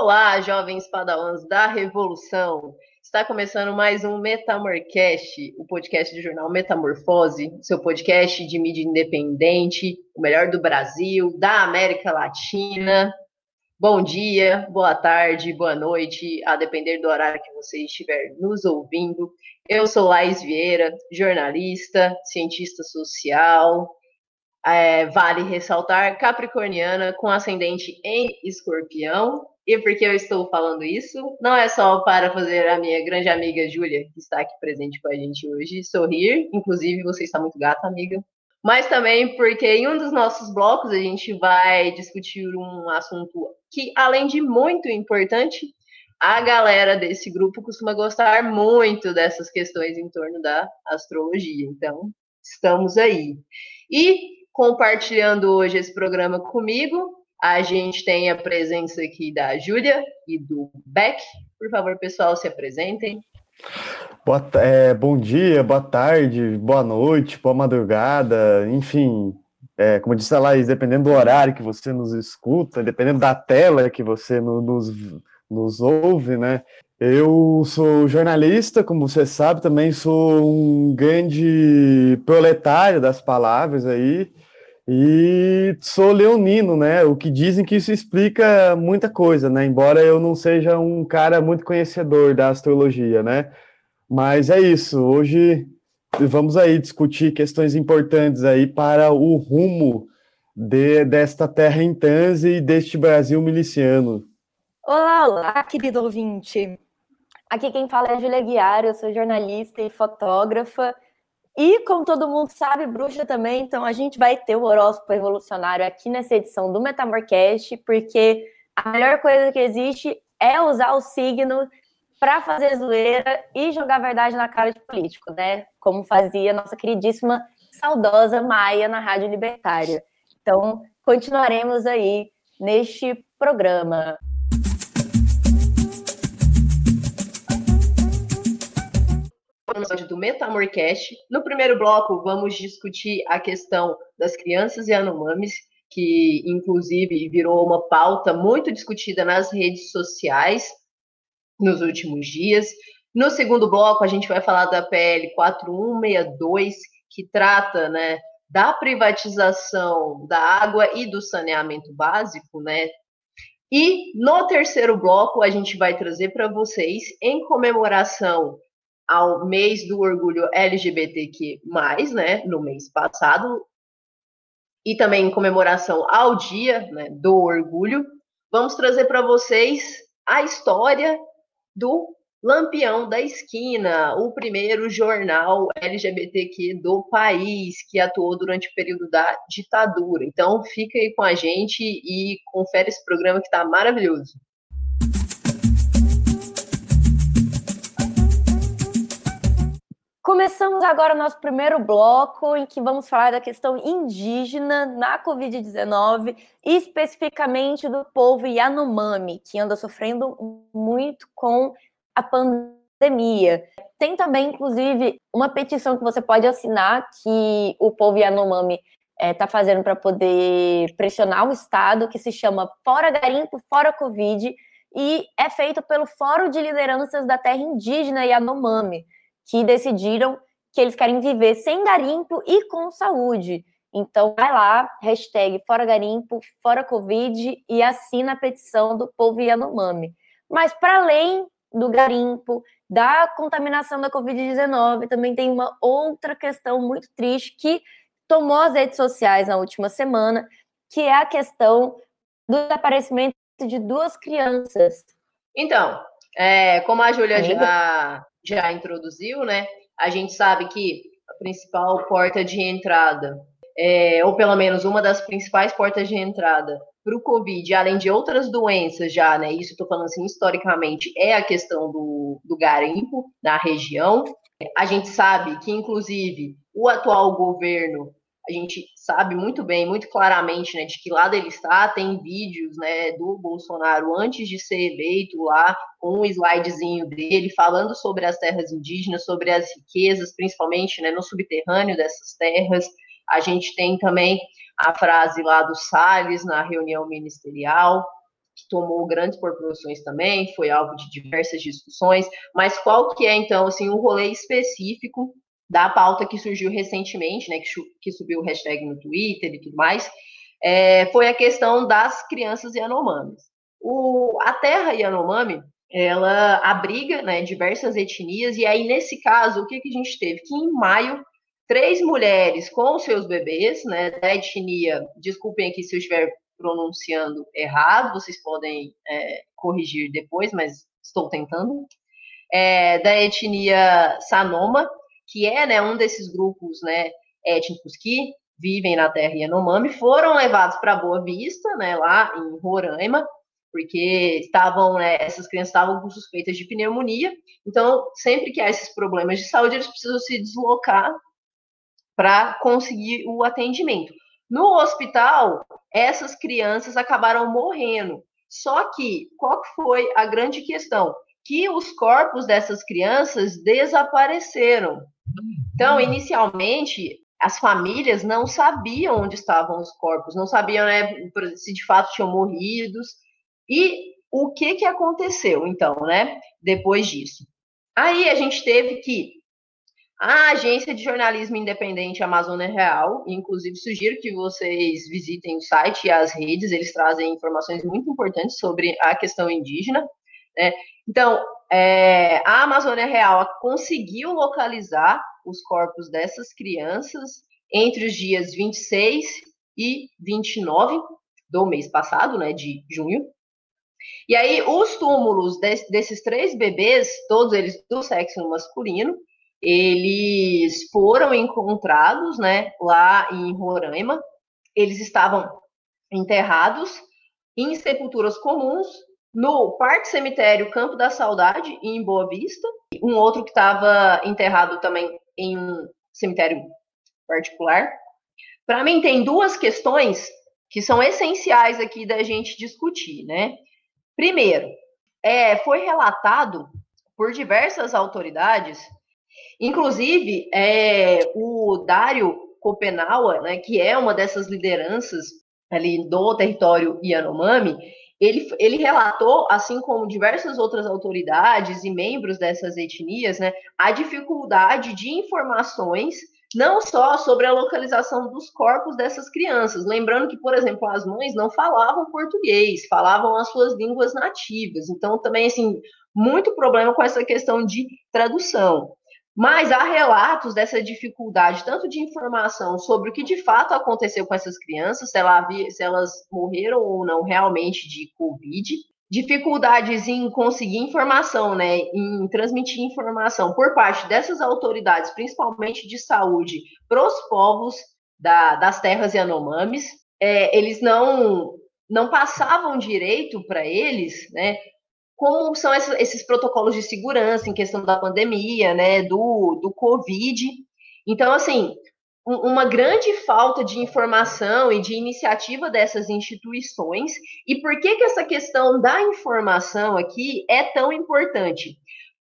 Olá, jovens padawans da Revolução! Está começando mais um Metamorcast, o podcast do jornal Metamorfose, seu podcast de mídia independente, o melhor do Brasil, da América Latina. Bom dia, boa tarde, boa noite, a depender do horário que você estiver nos ouvindo. Eu sou Laís Vieira, jornalista, cientista social, é, vale ressaltar, capricorniana com ascendente em escorpião. E por que eu estou falando isso? Não é só para fazer a minha grande amiga Júlia, que está aqui presente com a gente hoje, sorrir. Inclusive, você está muito gata, amiga. Mas também porque em um dos nossos blocos a gente vai discutir um assunto que, além de muito importante, a galera desse grupo costuma gostar muito dessas questões em torno da astrologia. Então, estamos aí. E compartilhando hoje esse programa comigo. A gente tem a presença aqui da Júlia e do Beck. Por favor, pessoal, se apresentem. Boa, é, bom dia, boa tarde, boa noite, boa madrugada, enfim, é, como disse a Laís, dependendo do horário que você nos escuta, dependendo da tela que você no, nos, nos ouve, né? Eu sou jornalista, como você sabe, também sou um grande proletário das palavras aí, e sou leonino, né? O que dizem que isso explica muita coisa, né? Embora eu não seja um cara muito conhecedor da astrologia, né? Mas é isso. Hoje vamos aí discutir questões importantes aí para o rumo de, desta terra em transe e deste Brasil miliciano. Olá, olá, querido ouvinte. Aqui quem fala é Julia Guiar, eu sou jornalista e fotógrafa e, como todo mundo sabe, bruxa também, então a gente vai ter o horóscopo evolucionário aqui nessa edição do Metamorcast, porque a melhor coisa que existe é usar o signo para fazer zoeira e jogar verdade na cara de político, né? Como fazia nossa queridíssima, saudosa Maia na Rádio Libertária. Então, continuaremos aí neste programa. Episódio do Metamorcast. No primeiro bloco, vamos discutir a questão das crianças e anomames, que inclusive virou uma pauta muito discutida nas redes sociais nos últimos dias. No segundo bloco, a gente vai falar da PL 4162, que trata, né, da privatização da água e do saneamento básico, né? E no terceiro bloco, a gente vai trazer para vocês, em comemoração ao mês do orgulho LGBTQ+, né, no mês passado, e também em comemoração ao dia né, do orgulho, vamos trazer para vocês a história do Lampião da Esquina, o primeiro jornal LGBTQ do país que atuou durante o período da ditadura. Então, fica aí com a gente e confere esse programa que está maravilhoso. Começamos agora o nosso primeiro bloco, em que vamos falar da questão indígena na Covid-19, especificamente do povo Yanomami, que anda sofrendo muito com a pandemia. Tem também, inclusive, uma petição que você pode assinar que o povo Yanomami está é, fazendo para poder pressionar o Estado, que se chama Fora Garimpo, Fora Covid, e é feito pelo Fórum de Lideranças da Terra Indígena Yanomami que decidiram que eles querem viver sem garimpo e com saúde. Então, vai lá, hashtag Fora Garimpo, Fora Covid e assina a petição do povo Yanomami. Mas, para além do garimpo, da contaminação da Covid-19, também tem uma outra questão muito triste que tomou as redes sociais na última semana, que é a questão do desaparecimento de duas crianças. Então, é, como a Júlia já, já introduziu, né? A gente sabe que a principal porta de entrada, é, ou pelo menos uma das principais portas de entrada para o Covid, além de outras doenças já, né? Isso estou falando assim historicamente, é a questão do, do garimpo na região. A gente sabe que, inclusive, o atual governo a gente sabe muito bem, muito claramente, né, de que lado ele está. Tem vídeos, né, do Bolsonaro antes de ser eleito lá, com um slidezinho dele falando sobre as terras indígenas, sobre as riquezas, principalmente, né, no subterrâneo dessas terras. A gente tem também a frase lá do Salles na reunião ministerial, que tomou grandes proporções também, foi alvo de diversas discussões, mas qual que é, então, assim, um rolê específico da pauta que surgiu recentemente, né, que, que subiu o hashtag no Twitter e tudo mais, é, foi a questão das crianças Yanomamis. O, a terra Yanomami, ela abriga né, diversas etnias, e aí, nesse caso, o que, que a gente teve? Que em maio, três mulheres com seus bebês, né, da etnia, desculpem aqui se eu estiver pronunciando errado, vocês podem é, corrigir depois, mas estou tentando, é, da etnia Sanoma, que é né, um desses grupos né, étnicos que vivem na terra Yanomami, foram levados para Boa Vista, né, lá em Roraima, porque estavam, né, essas crianças estavam com suspeitas de pneumonia. Então, sempre que há esses problemas de saúde, eles precisam se deslocar para conseguir o atendimento. No hospital, essas crianças acabaram morrendo. Só que qual foi a grande questão? Que os corpos dessas crianças desapareceram. Então, inicialmente, as famílias não sabiam onde estavam os corpos, não sabiam né, se de fato tinham morrido. E o que, que aconteceu, então, né, depois disso? Aí a gente teve que a agência de jornalismo independente Amazônia Real, inclusive sugiro que vocês visitem o site e as redes, eles trazem informações muito importantes sobre a questão indígena. Né? Então, é, a Amazônia Real conseguiu localizar os corpos dessas crianças entre os dias 26 e 29 do mês passado, né, de junho. E aí, os túmulos de, desses três bebês, todos eles do sexo masculino, eles foram encontrados, né, lá em Roraima. Eles estavam enterrados em sepulturas comuns no Parque Cemitério Campo da Saudade, em Boa Vista. Um outro que estava enterrado também em um cemitério particular. Para mim, tem duas questões que são essenciais aqui da gente discutir, né? Primeiro, é, foi relatado por diversas autoridades Inclusive, é, o Dário Copenaua, né, que é uma dessas lideranças ali do território Yanomami, ele, ele relatou, assim como diversas outras autoridades e membros dessas etnias, né, a dificuldade de informações não só sobre a localização dos corpos dessas crianças, lembrando que, por exemplo, as mães não falavam português, falavam as suas línguas nativas, então também assim muito problema com essa questão de tradução. Mas há relatos dessa dificuldade, tanto de informação sobre o que de fato aconteceu com essas crianças, se, ela, se elas morreram ou não realmente de Covid, dificuldades em conseguir informação, né, em transmitir informação por parte dessas autoridades, principalmente de saúde, para os povos da, das terras Yanomamis. É, eles não não passavam direito para eles, né, como são esses protocolos de segurança em questão da pandemia, né, do, do Covid. Então, assim, uma grande falta de informação e de iniciativa dessas instituições. E por que, que essa questão da informação aqui é tão importante?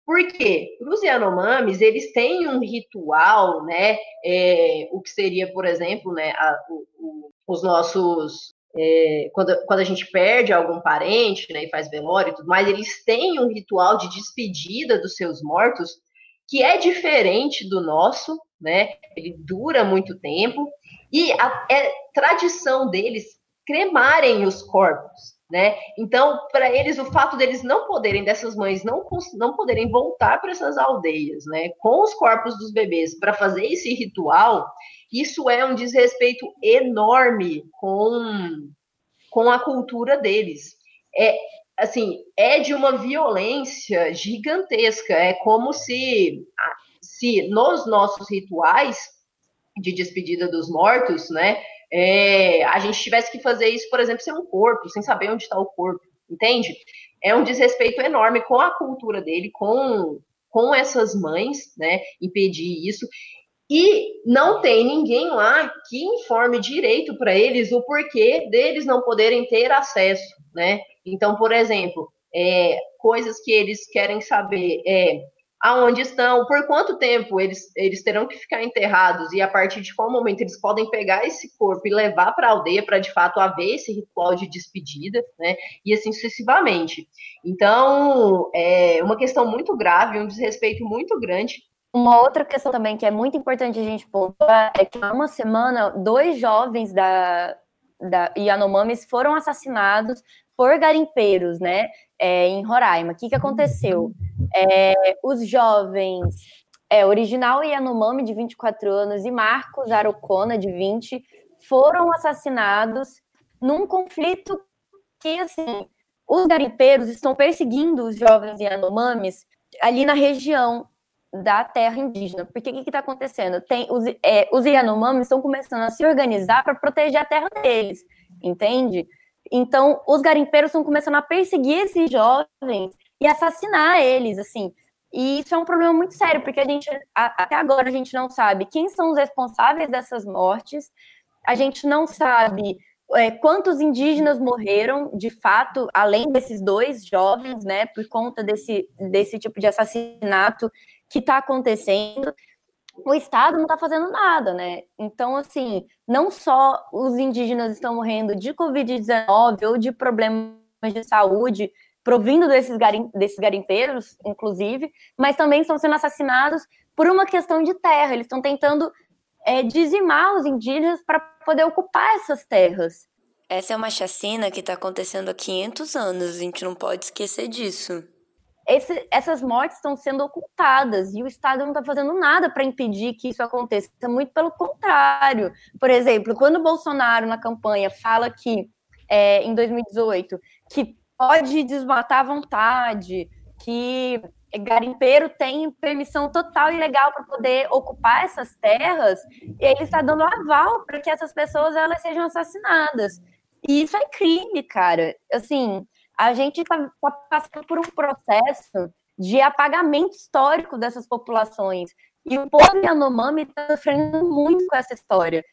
Porque os Yanomamis, eles têm um ritual, né? É, o que seria, por exemplo, né, a, o, o, os nossos é, quando, quando a gente perde algum parente, né, e faz velório e tudo mais, eles têm um ritual de despedida dos seus mortos que é diferente do nosso, né? Ele dura muito tempo e a, é tradição deles cremarem os corpos, né? Então, para eles, o fato deles não poderem, dessas mães, não, não poderem voltar para essas aldeias, né, com os corpos dos bebês para fazer esse ritual, isso é um desrespeito enorme com, com a cultura deles. É, assim, é de uma violência gigantesca. É como se, se nos nossos rituais de despedida dos mortos, né, é, a gente tivesse que fazer isso, por exemplo, sem um corpo, sem saber onde está o corpo, entende? É um desrespeito enorme com a cultura dele, com, com essas mães, né, impedir isso. E não tem ninguém lá que informe direito para eles o porquê deles não poderem ter acesso, né? Então, por exemplo, é, coisas que eles querem saber é aonde estão, por quanto tempo eles, eles terão que ficar enterrados e a partir de qual momento eles podem pegar esse corpo e levar para a aldeia para de fato haver esse ritual de despedida, né? E assim sucessivamente. Então, é uma questão muito grave, um desrespeito muito grande. Uma outra questão também que é muito importante a gente pontuar é que há uma semana, dois jovens da, da Yanomamis foram assassinados por garimpeiros, né, é, em Roraima. O que, que aconteceu? É, os jovens, é, original Yanomami, de 24 anos, e Marcos Arocona, de 20, foram assassinados num conflito que, assim, os garimpeiros estão perseguindo os jovens Yanomamis ali na região da terra indígena. Porque o que está acontecendo? Tem, os, é, os Yanomamis estão começando a se organizar para proteger a terra deles, entende? Então, os garimpeiros estão começando a perseguir esses jovens e assassinar eles, assim. E isso é um problema muito sério, porque a gente, até agora, a gente não sabe quem são os responsáveis dessas mortes, a gente não sabe é, quantos indígenas morreram, de fato, além desses dois jovens, né, por conta desse, desse tipo de assassinato que está acontecendo o Estado não está fazendo nada, né? Então, assim, não só os indígenas estão morrendo de Covid-19 ou de problemas de saúde provindo desses, garim desses garimpeiros, inclusive, mas também estão sendo assassinados por uma questão de terra. Eles estão tentando é, dizimar os indígenas para poder ocupar essas terras. Essa é uma chacina que está acontecendo há 500 anos, a gente não pode esquecer disso esse, essas mortes estão sendo ocultadas e o Estado não está fazendo nada para impedir que isso aconteça. Muito pelo contrário. Por exemplo, quando o Bolsonaro, na campanha, fala que, é, em 2018, que pode desmatar à vontade, que garimpeiro tem permissão total e legal para poder ocupar essas terras, ele está dando aval para que essas pessoas elas sejam assassinadas. E isso é crime, cara. Assim, a gente está tá passando por um processo de apagamento histórico dessas populações. E o povo Yanomami está sofrendo muito com essa história.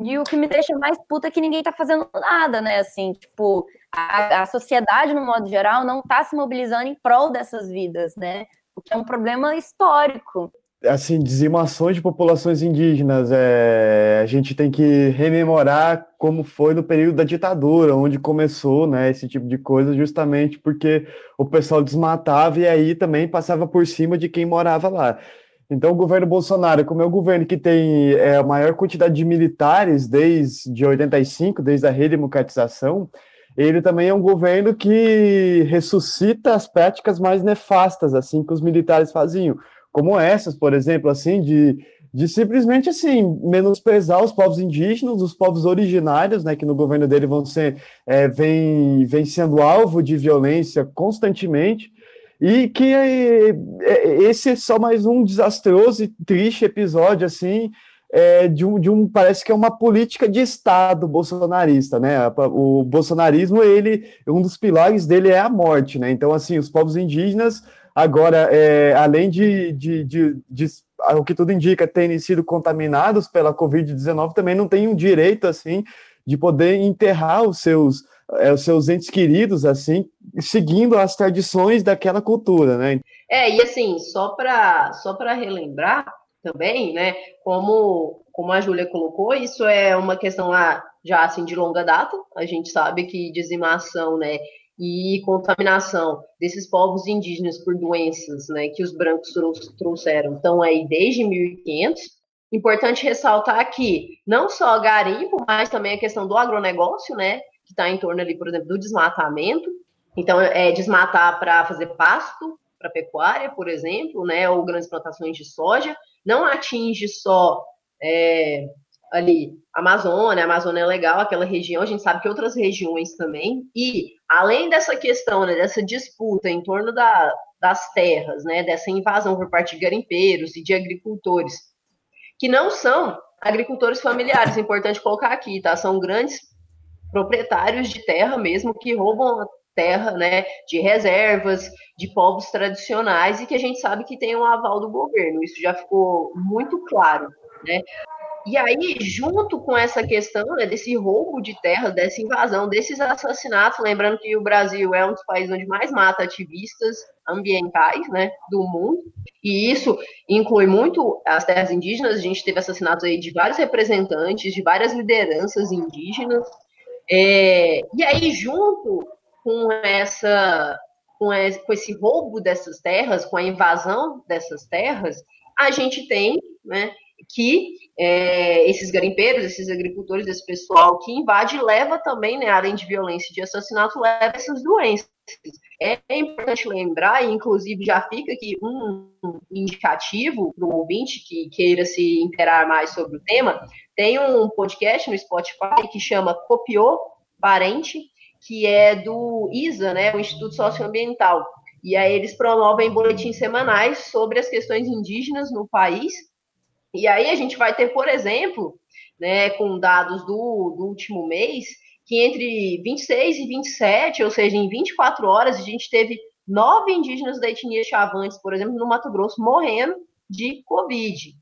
E o que me deixa mais puta é que ninguém está fazendo nada, né? Assim, tipo, a, a sociedade, no modo geral, não está se mobilizando em prol dessas vidas, né? O que é um problema histórico assim, dizimações de populações indígenas, é, a gente tem que rememorar como foi no período da ditadura, onde começou, né, esse tipo de coisa, justamente porque o pessoal desmatava e aí também passava por cima de quem morava lá. Então, o governo Bolsonaro, como é o governo que tem é, a maior quantidade de militares desde 85, desde a redemocratização, ele também é um governo que ressuscita as práticas mais nefastas, assim, que os militares faziam como essas, por exemplo, assim, de, de simplesmente assim menosprezar os povos indígenas, os povos originários, né, que no governo dele vão ser é, vem, vem sendo alvo de violência constantemente. E que é, é, esse é só mais um desastroso e triste episódio, assim, é, de, um, de um. Parece que é uma política de Estado bolsonarista, né? O bolsonarismo, ele, um dos pilares dele é a morte, né? Então, assim, os povos indígenas Agora, é, além de, de, de, de, o que tudo indica, terem sido contaminados pela Covid-19, também não têm um direito, assim, de poder enterrar os seus, é, os seus entes queridos, assim, seguindo as tradições daquela cultura, né? É, e assim, só para só relembrar também, né, como, como a Júlia colocou, isso é uma questão lá já assim de longa data. A gente sabe que dizimação, né, e contaminação desses povos indígenas por doenças né, que os brancos trouxeram estão aí desde 1500. Importante ressaltar aqui, não só garimpo, mas também a questão do agronegócio, né, que está em torno ali, por exemplo, do desmatamento. Então, é desmatar para fazer pasto, para pecuária, por exemplo, né, ou grandes plantações de soja. Não atinge só é, ali, Amazônia, a Amazônia é legal, aquela região, a gente sabe que outras regiões também, e além dessa questão, né, dessa disputa em torno da, das terras, né, dessa invasão por parte de garimpeiros e de agricultores, que não são agricultores familiares, é importante colocar aqui, tá, são grandes proprietários de terra mesmo, que roubam a terra, né, de reservas, de povos tradicionais, e que a gente sabe que tem um aval do governo, isso já ficou muito claro, né, E aí, junto com essa questão né, desse roubo de terras, dessa invasão, desses assassinatos, lembrando que o Brasil é um dos países onde mais mata ativistas ambientais né, do mundo, e isso inclui muito as terras indígenas, a gente teve assassinatos aí de vários representantes, de várias lideranças indígenas, é, e aí, junto com essa com esse roubo dessas terras, com a invasão dessas terras, a gente tem né, que é, esses garimpeiros, esses agricultores, esse pessoal que invade, leva também, né, além de violência e de assassinato, leva essas doenças. É importante lembrar, e inclusive já fica aqui um indicativo para o ouvinte que queira se interar mais sobre o tema, tem um podcast no Spotify que chama Copiou Parente, que é do ISA, né, o Instituto Socioambiental. E aí eles promovem boletins semanais sobre as questões indígenas no país, e aí a gente vai ter, por exemplo, né, com dados do, do último mês, que entre 26 e 27, ou seja, em 24 horas, a gente teve nove indígenas da etnia Chavantes, por exemplo, no Mato Grosso, morrendo de Covid.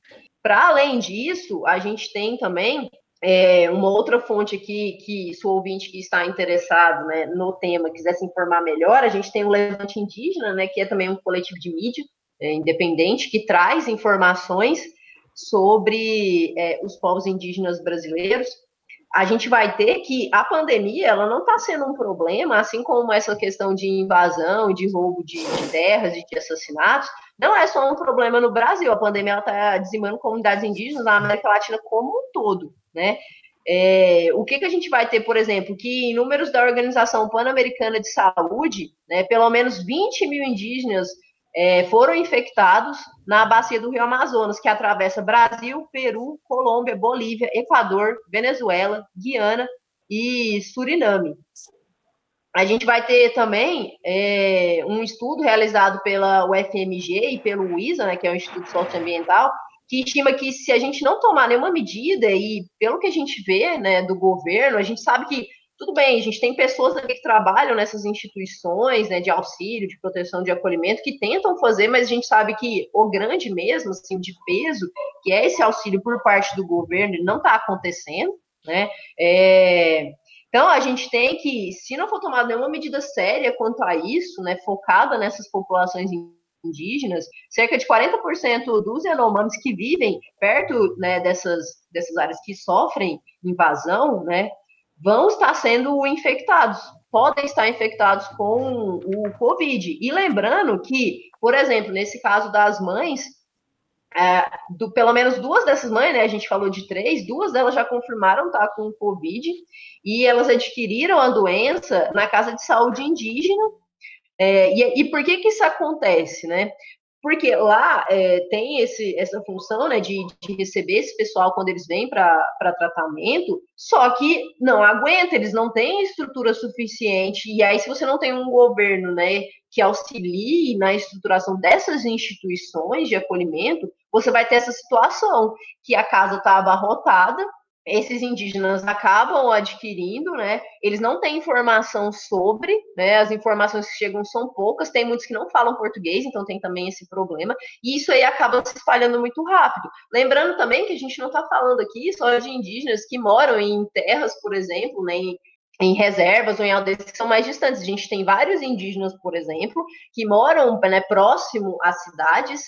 Para além disso, a gente tem também é, uma outra fonte aqui, que se o ouvinte que está interessado né, no tema quiser se informar melhor, a gente tem o Levante Indígena, né, que é também um coletivo de mídia é, independente, que traz informações sobre é, os povos indígenas brasileiros, a gente vai ter que a pandemia ela não está sendo um problema, assim como essa questão de invasão, de roubo de, de terras e de assassinatos, não é só um problema no Brasil. A pandemia está dizimando comunidades indígenas na América Latina como um todo, né? É, o que, que a gente vai ter, por exemplo, que em números da Organização Pan-Americana de Saúde, né, pelo menos 20 mil indígenas é, foram infectados na bacia do Rio Amazonas, que atravessa Brasil, Peru, Colômbia, Bolívia, Equador, Venezuela, Guiana e Suriname. A gente vai ter também é, um estudo realizado pela UFMG e pelo ISA, né, que é o Instituto Socioambiental, que estima que se a gente não tomar nenhuma medida, e pelo que a gente vê né, do governo, a gente sabe que tudo bem, a gente tem pessoas que trabalham nessas instituições né, de auxílio, de proteção, de acolhimento, que tentam fazer, mas a gente sabe que o grande mesmo, assim, de peso, que é esse auxílio por parte do governo, não está acontecendo, né? É, então, a gente tem que, se não for tomada nenhuma medida séria quanto a isso, né, focada nessas populações indígenas, cerca de 40% dos Yanomamis que vivem perto né, dessas, dessas áreas que sofrem invasão, né, vão estar sendo infectados, podem estar infectados com o Covid. E lembrando que, por exemplo, nesse caso das mães, é, do, pelo menos duas dessas mães, né? A gente falou de três, duas delas já confirmaram estar tá, com o Covid e elas adquiriram a doença na casa de saúde indígena. É, e, e por que que isso acontece, né? Porque lá é, tem esse, essa função né, de, de, receber esse pessoal quando eles vêm para tratamento, só que não aguenta, eles não têm estrutura suficiente, e aí se você não tem um governo né, que auxilie na estruturação dessas instituições de acolhimento, você vai ter essa situação, que a casa está abarrotada, esses indígenas acabam adquirindo, né? Eles não têm informação sobre, né? As informações que chegam são poucas, tem muitos que não falam português, então tem também esse problema, e isso aí acaba se espalhando muito rápido. Lembrando também que a gente não está falando aqui só de indígenas que moram em terras, por exemplo, né? Em, em reservas ou em aldeias que são mais distantes. A gente tem vários indígenas, por exemplo, que moram né, próximo às cidades,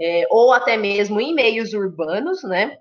é, ou até mesmo em meios urbanos, né?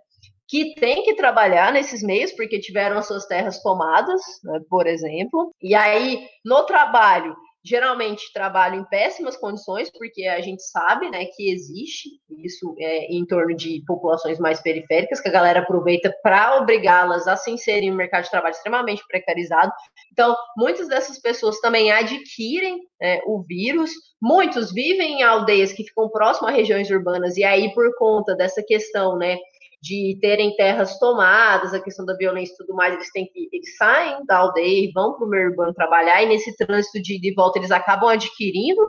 Que tem que trabalhar nesses meios, porque tiveram as suas terras tomadas, né, por exemplo. E aí, no trabalho, geralmente trabalham em péssimas condições, porque a gente sabe né, que existe isso é, em torno de populações mais periféricas, que a galera aproveita para obrigá-las a se inserir no mercado de trabalho extremamente precarizado. Então, muitas dessas pessoas também adquirem é, o vírus, muitos vivem em aldeias que ficam próximas a regiões urbanas, e aí, por conta dessa questão, né, de terem terras tomadas, a questão da violência e tudo mais, eles têm que eles saem da aldeia e vão para o meio urbano trabalhar, e nesse trânsito de, volta eles acabam adquirindo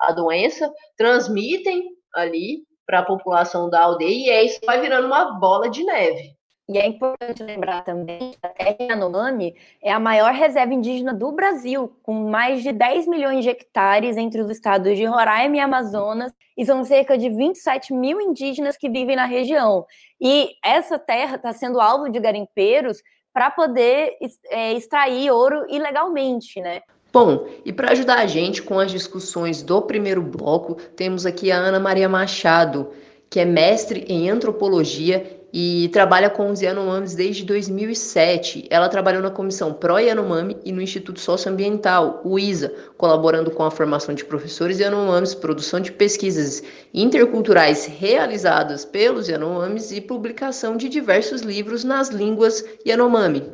a doença, transmitem ali para a população da aldeia, e aí isso vai virando uma bola de neve. E é importante lembrar também que a terra Yanomami é a maior reserva indígena do Brasil, com mais de 10 milhões de hectares entre os estados de Roraima e Amazonas, e são cerca de 27 mil indígenas que vivem na região. E essa terra está sendo alvo de garimpeiros para poder é, extrair ouro ilegalmente, né? Bom, e para ajudar a gente com as discussões do primeiro bloco, temos aqui a Ana Maria Machado, que é mestre em antropologia e trabalha com os Yanomamis desde 2007. Ela trabalhou na Comissão Pro Yanomami e no Instituto Socioambiental, o ISA, colaborando com a formação de professores Yanomamis, produção de pesquisas interculturais realizadas pelos Yanomamis e publicação de diversos livros nas línguas Yanomami.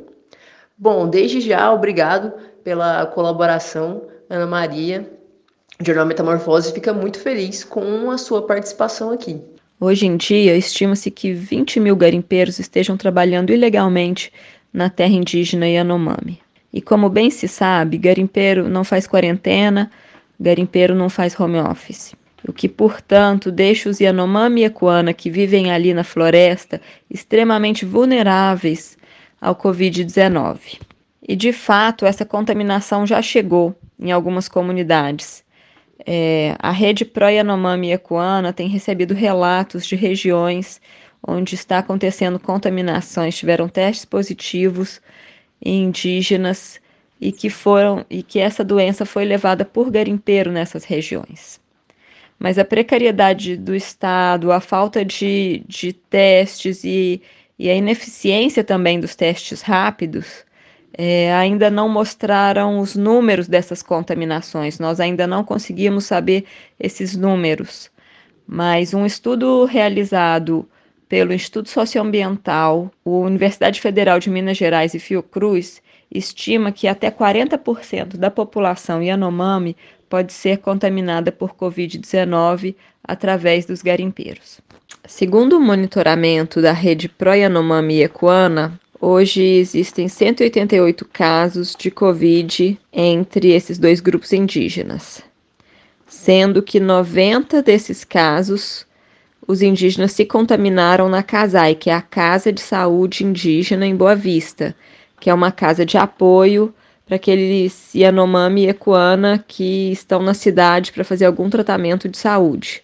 Bom, desde já, obrigado pela colaboração, Ana Maria. O Jornal Metamorfose fica muito feliz com a sua participação aqui. Hoje em dia, estima-se que 20 mil garimpeiros estejam trabalhando ilegalmente na terra indígena Yanomami. E como bem se sabe, garimpeiro não faz quarentena, garimpeiro não faz home office. O que, portanto, deixa os Yanomami e Equana que vivem ali na floresta extremamente vulneráveis ao Covid-19. E, de fato, essa contaminação já chegou em algumas comunidades. É, a rede Pro Yanomami Ecoana tem recebido relatos de regiões onde está acontecendo contaminações, tiveram testes positivos em indígenas e que foram e que essa doença foi levada por garimpeiro nessas regiões. Mas a precariedade do Estado, a falta de, de testes e, e a ineficiência também dos testes rápidos é, ainda não mostraram os números dessas contaminações, nós ainda não conseguimos saber esses números. Mas um estudo realizado pelo Instituto Socioambiental, a Universidade Federal de Minas Gerais e Fiocruz estima que até 40% da população Yanomami pode ser contaminada por Covid-19 através dos garimpeiros. Segundo o monitoramento da rede Pro Yanomami Equana, Hoje existem 188 casos de Covid entre esses dois grupos indígenas, sendo que 90 desses casos os indígenas se contaminaram na CASAI, que é a Casa de Saúde Indígena em Boa Vista, que é uma casa de apoio para aqueles Yanomami e Equana que estão na cidade para fazer algum tratamento de saúde.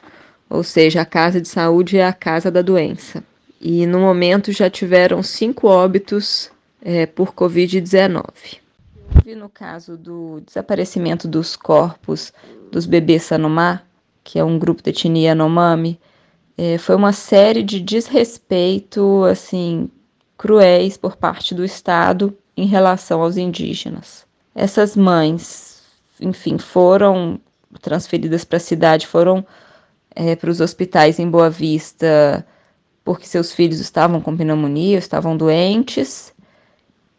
Ou seja, a casa de saúde é a casa da doença e no momento já tiveram cinco óbitos é, por Covid-19. No caso do desaparecimento dos corpos dos bebês Sanomá, que é um grupo de etnia Yanomami, é, foi uma série de desrespeito assim cruéis por parte do Estado em relação aos indígenas. Essas mães, enfim, foram transferidas para a cidade, foram é, para os hospitais em Boa Vista porque seus filhos estavam com pneumonia, estavam doentes,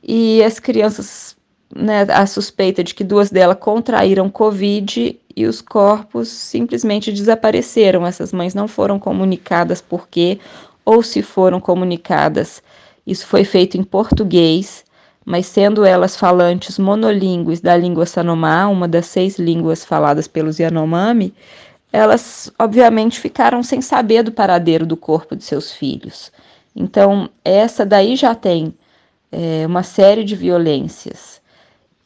e as crianças, né, a suspeita de que duas delas contraíram Covid e os corpos simplesmente desapareceram. Essas mães não foram comunicadas por quê, ou se foram comunicadas, isso foi feito em português, mas sendo elas falantes monolíngues da língua Sanomá, uma das seis línguas faladas pelos Yanomami, elas obviamente ficaram sem saber do paradeiro do corpo de seus filhos. Então, essa daí já tem é, uma série de violências.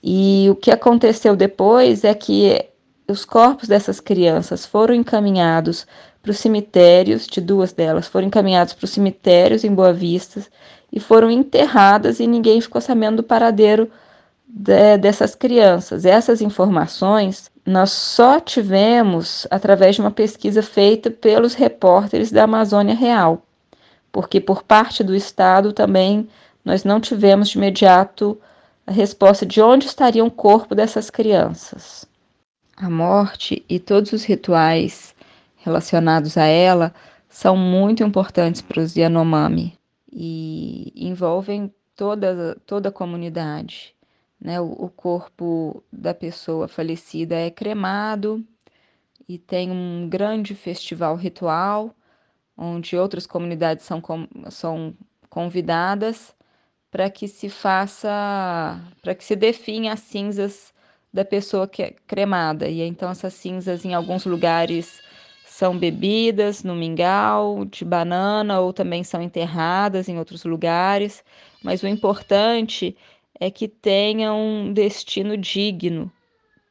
E o que aconteceu depois é que os corpos dessas crianças foram encaminhados para os cemitérios, de duas delas foram encaminhados para os cemitérios em Boa Vista e foram enterradas e ninguém ficou sabendo do paradeiro de, dessas crianças. Essas informações nós só tivemos através de uma pesquisa feita pelos repórteres da Amazônia Real, porque por parte do Estado também nós não tivemos de imediato a resposta de onde estaria o corpo dessas crianças. A morte e todos os rituais relacionados a ela são muito importantes para os Yanomami e envolvem toda, toda a comunidade né, o, corpo da pessoa falecida é cremado e tem um grande festival ritual onde outras comunidades são, são convidadas para que se faça, para que se define as cinzas da pessoa que é cremada. E então essas cinzas em alguns lugares são bebidas no mingau, de banana, ou também são enterradas em outros lugares, mas o importante é que tenham um destino digno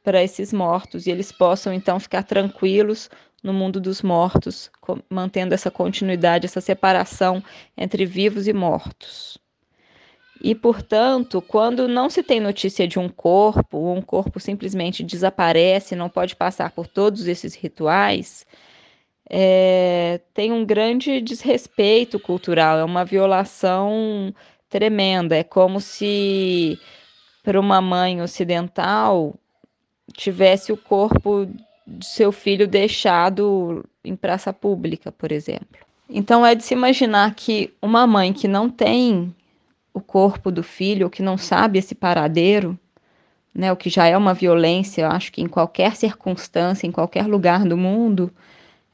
para esses mortos e eles possam então ficar tranquilos no mundo dos mortos, mantendo essa continuidade, essa separação entre vivos e mortos. E, portanto, quando não se tem notícia de um corpo, ou um corpo simplesmente desaparece, não pode passar por todos esses rituais, é, tem um grande desrespeito cultural, é uma violação tremenda. É como se, para uma mãe ocidental, tivesse o corpo de seu filho deixado em praça pública, por exemplo. Então, é de se imaginar que uma mãe que não tem o corpo do filho, ou que não sabe esse paradeiro, né, o que já é uma violência, eu acho que em qualquer circunstância, em qualquer lugar do mundo,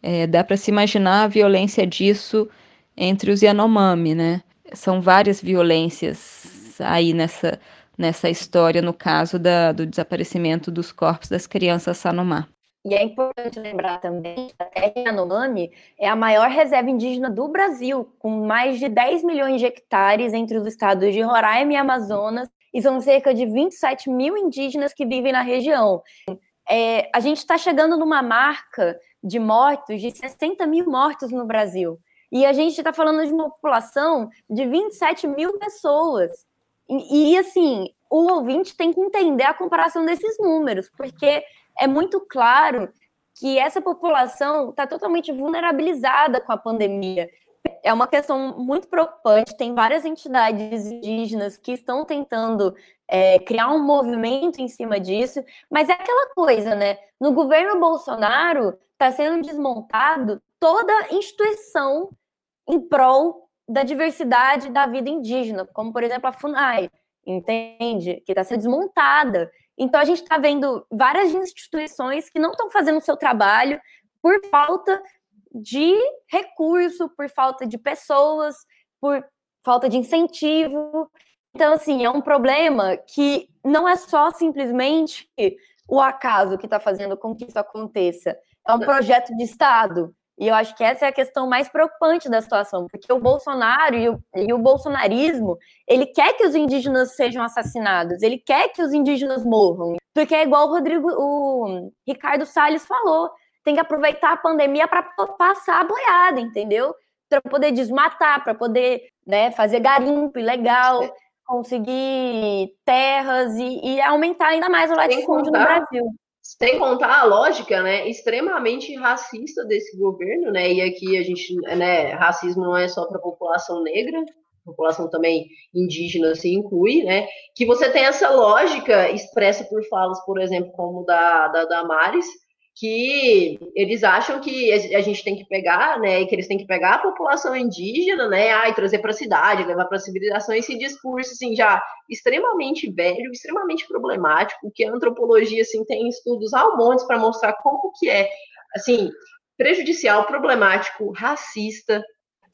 é, dá para se imaginar a violência disso entre os Yanomami, né? São várias violências aí nessa, nessa história, no caso da, do desaparecimento dos corpos das crianças Sanomá. E é importante lembrar também que a terra Yanomami é a maior reserva indígena do Brasil, com mais de 10 milhões de hectares entre os estados de Roraima e Amazonas, e são cerca de 27 mil indígenas que vivem na região. É, a gente está chegando numa marca de mortos, de 60 mil mortos no Brasil. E a gente está falando de uma população de 27 mil pessoas. E, e, assim, o ouvinte tem que entender a comparação desses números, porque é muito claro que essa população está totalmente vulnerabilizada com a pandemia. É uma questão muito preocupante. Tem várias entidades indígenas que estão tentando é, criar um movimento em cima disso, mas é aquela coisa, né? No governo Bolsonaro está sendo desmontado toda instituição em prol da diversidade da vida indígena, como por exemplo a FUNAI, entende? Que está sendo desmontada. Então a gente está vendo várias instituições que não estão fazendo o seu trabalho por falta de recurso, por falta de pessoas, por falta de incentivo. Então, assim, é um problema que não é só simplesmente o acaso que está fazendo com que isso aconteça. É um projeto de Estado. E eu acho que essa é a questão mais preocupante da situação, porque o Bolsonaro e o, e o, bolsonarismo, ele quer que os indígenas sejam assassinados, ele quer que os indígenas morram, porque é igual o Rodrigo, o Ricardo Salles falou, tem que aproveitar a pandemia para passar a boiada, entendeu? Para poder desmatar, para poder né, fazer garimpo ilegal, conseguir terras e, e aumentar ainda mais o latifúndio no Brasil. Sem contar a lógica, né, extremamente racista desse governo, né, e aqui a gente, né, racismo não é só para a população negra, população também indígena se inclui, né, que você tem essa lógica expressa por falas, por exemplo, como da, da Damares, que eles acham que a gente tem que pegar, né, que eles têm que pegar a população indígena, né, e trazer para a cidade, levar para a civilização, esse discurso, assim, já extremamente velho, extremamente problemático, que a antropologia, assim, tem estudos ao monte para mostrar como que é, assim, prejudicial, problemático, racista,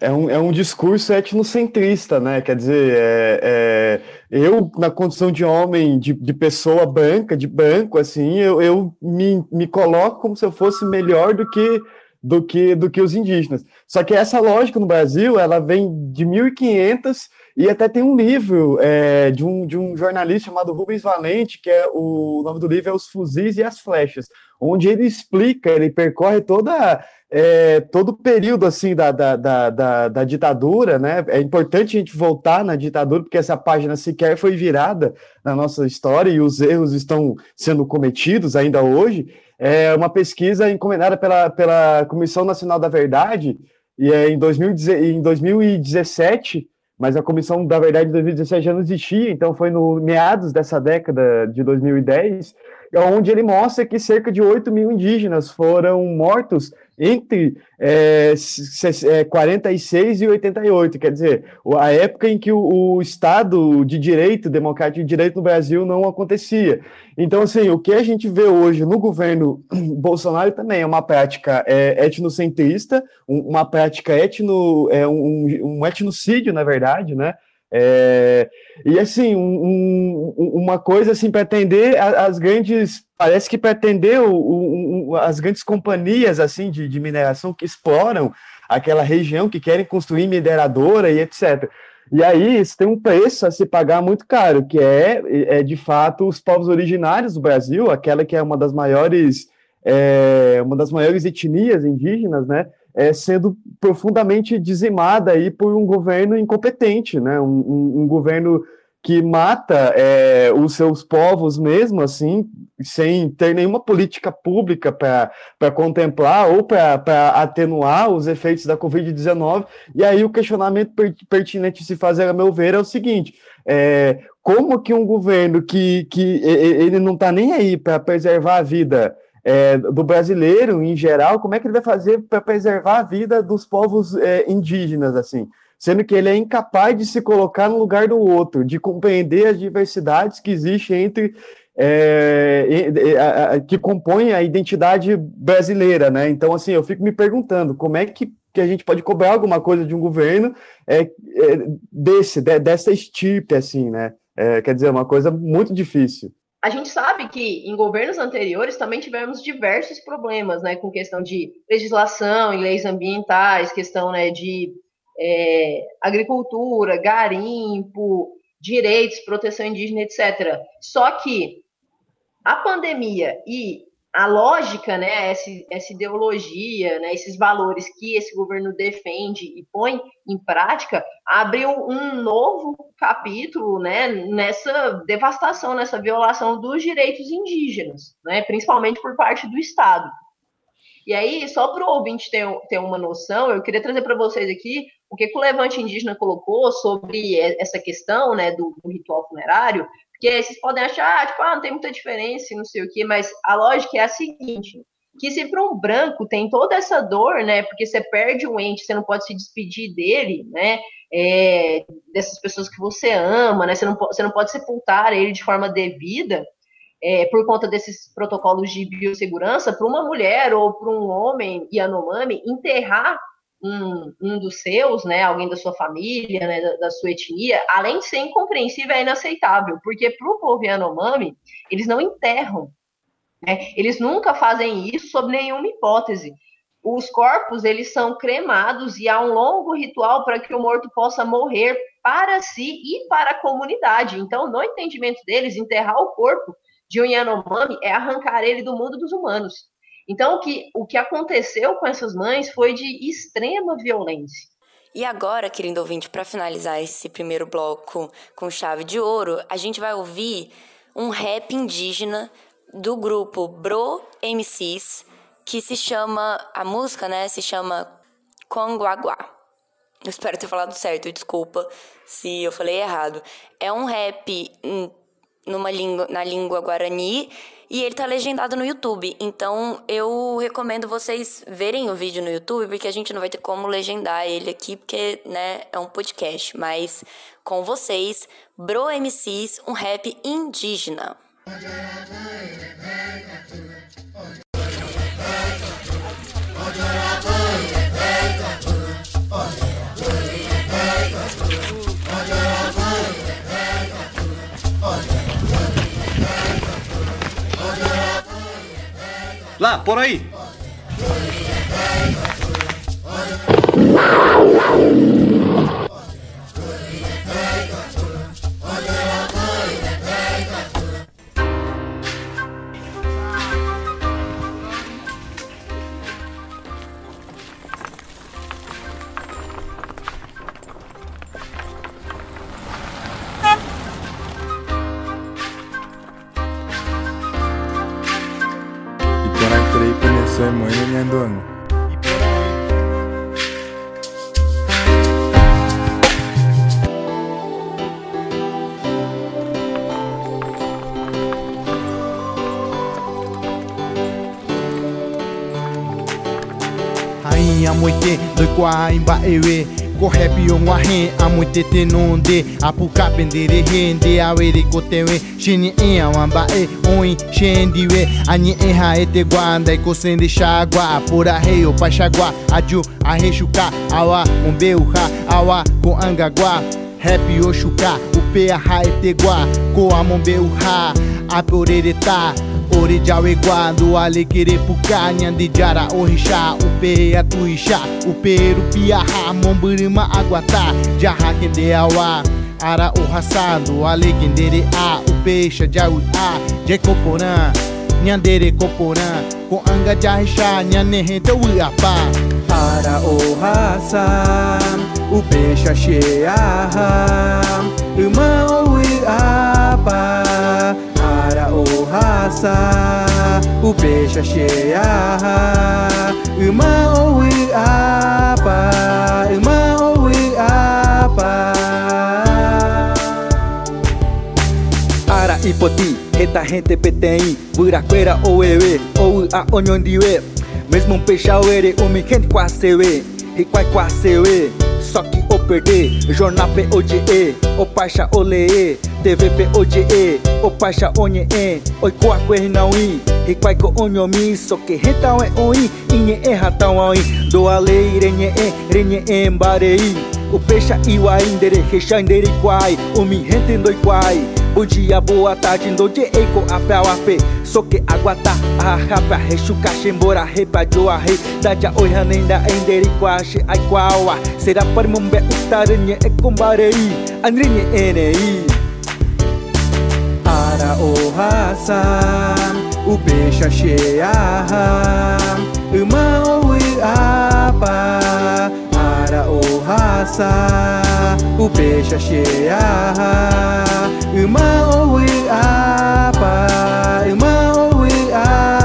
é um, é um discurso etnocentrista, né? Quer dizer, é, é, eu, na condição de homem, de, de pessoa branca, de branco, assim, eu, eu me, me coloco como se eu fosse melhor do que, do, que, do que os indígenas. Só que essa lógica no Brasil, ela vem de 1500 e até tem um livro é, de, um, de um jornalista chamado Rubens Valente, que é o, o nome do livro é Os Fuzis e as Flechas, onde ele explica, ele percorre toda é, todo o período assim da, da, da, da, ditadura, né? É importante a gente voltar na ditadura, porque essa página sequer foi virada na nossa história e os erros estão sendo cometidos ainda hoje. É uma pesquisa encomendada pela, pela Comissão Nacional da Verdade, e é em, 2000, em 2017, mas a Comissão da Verdade de 2017 já não existia, então foi no meados dessa década de 2010, onde ele mostra que cerca de 8 mil indígenas foram mortos entre é, 46 é, e 88, quer dizer, a época em que o, o, Estado de Direito, democrático de direito no Brasil não acontecia. Então, assim, o que a gente vê hoje no governo Bolsonaro também é uma prática é, etnocentrista, uma prática etno, é, um, um etnocídio, na verdade, né? É, e assim, um, um, uma coisa assim para atender as grandes. Parece que para atender as grandes companhias assim de, de mineração que exploram aquela região, que querem construir mineradora e etc. E aí isso tem um preço a se pagar muito caro, que é, é de fato os povos originários do Brasil, aquela que é uma das maiores é, uma das maiores etnias indígenas, né? É, sendo profundamente dizimada aí por um governo incompetente, né? Um, um, um governo que mata é, os seus povos mesmo, assim, sem ter nenhuma política pública para contemplar ou para atenuar os efeitos da Covid-19. E aí o questionamento pertinente se fazer, a meu ver, é o seguinte: é, como que um governo que, que ele não está nem aí para preservar a vida é, do brasileiro em geral, como é que ele vai fazer para preservar a vida dos povos é, indígenas, assim? sendo que ele é incapaz de se colocar no lugar do outro, de compreender as diversidades que existem entre é, é, que compõem a identidade brasileira, né? Então, assim, eu fico me perguntando como é que, que a gente pode cobrar alguma coisa de um governo é, é desse, de, dessa estirpe, assim, né? É, quer dizer, uma coisa muito difícil. A gente sabe que em governos anteriores também tivemos diversos problemas, né, com questão de legislação e leis ambientais, questão, né, de é, agricultura, garimpo, direitos, proteção indígena, etc. Só que a pandemia e a lógica, né, essa, essa ideologia, né, esses valores que esse governo defende e põe em prática, abriu um novo capítulo, né, nessa devastação, nessa violação dos direitos indígenas, né, principalmente por parte do Estado. E aí, só para o ouvinte ter, ter uma noção, eu queria trazer para vocês aqui o que, o Levante Indígena colocou sobre essa questão né, do, do ritual funerário, porque vocês podem achar, tipo, ah, não tem muita diferença, não sei o quê, mas a lógica é a seguinte, que se para um branco tem toda essa dor, né, porque você perde um ente, você não pode se despedir dele, né, é, dessas pessoas que você ama, né, você não, você não pode sepultar ele de forma devida, é, por conta desses protocolos de biossegurança, para uma mulher ou para um homem Yanomami enterrar um, um dos seus, né, alguém da sua família, né, da, da, sua etnia, além de ser incompreensível, é inaceitável, porque para o povo Yanomami, eles não enterram, né, eles nunca fazem isso sob nenhuma hipótese. Os corpos, eles são cremados e há um longo ritual para que o morto possa morrer para si e para a comunidade. Então, no entendimento deles, enterrar o corpo de um Yanomami é arrancar ele do mundo dos humanos. Então, o que, o que aconteceu com essas mães foi de extrema violência. E agora, querido ouvinte, para finalizar esse primeiro bloco com chave de ouro, a gente vai ouvir um rap indígena do grupo Bro MCs, que se chama, a música, né, se chama Conguaguá. Eu espero ter falado certo, desculpa se eu falei errado. É um rap numa língua, na língua guarani e ele tá legendado no YouTube. Então eu recomendo vocês verem o vídeo no YouTube, porque a gente não vai ter como legendar ele aqui, porque né, é um podcast. Mas com vocês, Bro MCs, um rap indígena. Lá, por aí. Kwa imba ewe ko happy on wa hen amoite te nonde apuka bendere hende awere ko tewe shini ia wamba e oi shendiwe anyi e ha ete guanda ko sende shagwa apura heyo pashagwa aju aheshuka awa umbeuha awa ko angagwa Happy Oshuka, upea ha etegua, ko amombeuha, aporereta, Ori jawe quando ale kere puka Nyandi jara orisha Upe atuisha Upe rupiaha Momburima aguata Jaha kende awa Ara o raçado, ale kendere a Upe jawi a Jekoporã Nyandere koporã Com anga jahisha Nyanehe dewi apa Ara o raça O peixe cheia o peixe cheia. Uma oui apa Uma oui apa Ara ipoti Reta rente petei Buraqueira ou ewe Ou a oniondiwe mesmo um peixe ere, o me quente quasewe, riquai quasewe, só que perder, jornal PODE, o paixa olee, TV PODE, o paixa onye e, oi quaque não i, riquai ko onyo mi, só que reta é oi, inhe e ratão oi, do ale renhe e, renhe e embarei, o peixe iwa indere, recha indere quai, o me rente doi quai, Bom dia, boa tarde, noite, eco, ape, ape Soke, aguata, ahapa, rechuca, shembora, repa, joa, rei Daja, oi, hanenda, enderi, quache, ai, quawa Será para mumbe, utarenye, ekombarei Andrinhe, enei Ara, o raça, o peixe, cheia Uma, oi, apa Ara, o raça, o peixe, cheia Uma, oi, apa Uma, oi, apa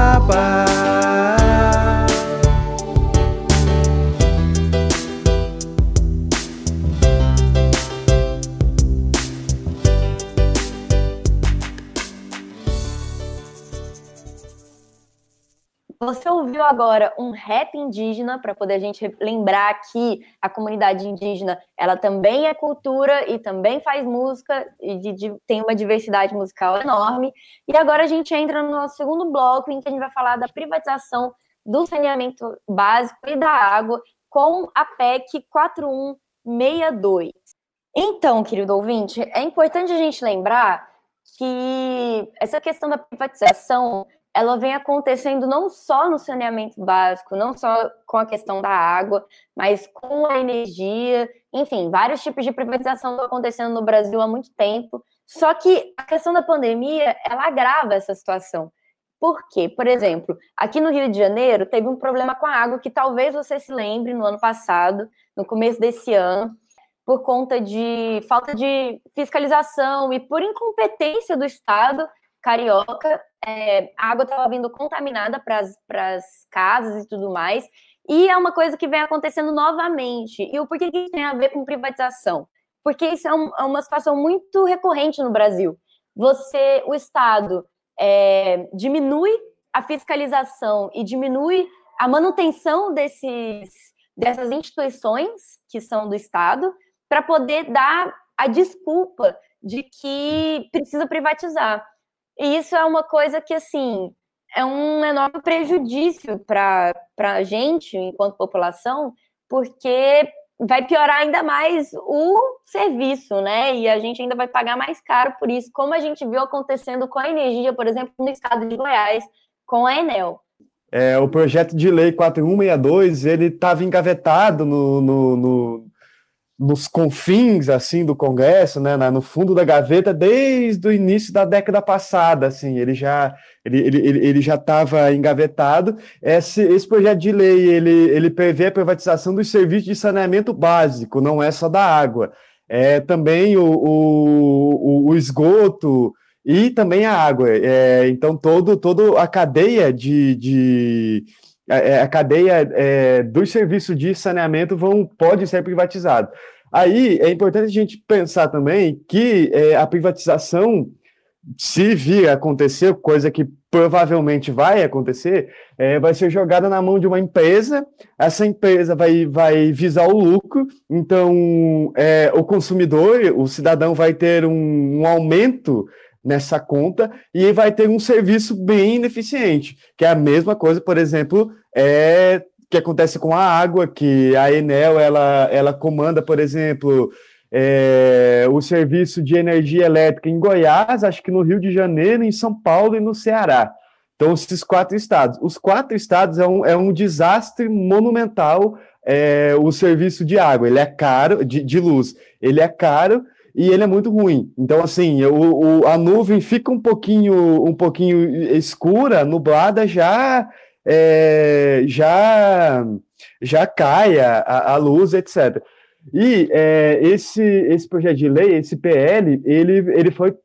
Você ouviu agora um rap indígena para poder a gente lembrar que a comunidade indígena ela também é cultura e também faz música e de, de, tem uma diversidade musical enorme. E agora a gente entra no nosso segundo bloco em que a gente vai falar da privatização do saneamento básico e da água com a PEC 4162. Então, querido ouvinte, é importante a gente lembrar que essa questão da privatização ela vem acontecendo não só no saneamento básico, não só com a questão da água, mas com a energia, enfim, vários tipos de privatização estão acontecendo no Brasil há muito tempo. Só que a questão da pandemia, ela agrava essa situação. Por quê? Por exemplo, aqui no Rio de Janeiro teve um problema com a água que talvez você se lembre no ano passado, no começo desse ano, por conta de falta de fiscalização e por incompetência do Estado carioca, é, a água estava vindo contaminada para as casas e tudo mais. E é uma coisa que vem acontecendo novamente. E o porquê que isso tem a ver com privatização? Porque isso é, um, é uma situação muito recorrente no Brasil. Você, o Estado, é, diminui a fiscalização e diminui a manutenção desses, dessas instituições que são do Estado para poder dar a desculpa de que precisa privatizar. E isso é uma coisa que, assim, é um enorme prejudício para a gente, enquanto população, porque vai piorar ainda mais o serviço, né? E a gente ainda vai pagar mais caro por isso, como a gente viu acontecendo com a energia, por exemplo, no estado de Goiás, com a Enel. É, o projeto de lei 4162, ele estava engavetado no, no, no, nos confins assim do Congresso, né, no fundo da gaveta desde o início da década passada, assim, ele já ele, ele, ele já estava engavetado. Esse, esse projeto de lei ele, ele prevê a privatização dos serviços de saneamento básico, não é só da água, é também o, o, o esgoto e também a água. É, então todo, todo a cadeia de, de a, é, a cadeia é, dos serviços de saneamento vão, pode ser privatizado. Aí é importante a gente pensar também que é, a privatização, se vir a acontecer, coisa que provavelmente vai acontecer, é, vai ser jogada na mão de uma empresa, essa empresa vai, vai visar o lucro, então é, o consumidor, o cidadão vai ter um, um aumento nessa conta e vai ter um serviço bem ineficiente, que é a mesma coisa, por exemplo, é que acontece com a água, que a Enel ela, ela comanda, por exemplo, é, o serviço de energia elétrica em Goiás, acho que no Rio de Janeiro, em São Paulo e no Ceará. Então, esses quatro estados. Os quatro estados é um, é um desastre monumental é, o serviço de água. Ele é caro, de, de luz. Ele é caro e ele é muito ruim. Então, assim, o, o, a nuvem fica um pouquinho, um pouquinho escura, nublada, já é, já já cai a, a, luz, etc. E é, esse, esse projeto de lei, esse PL, ele, ele foi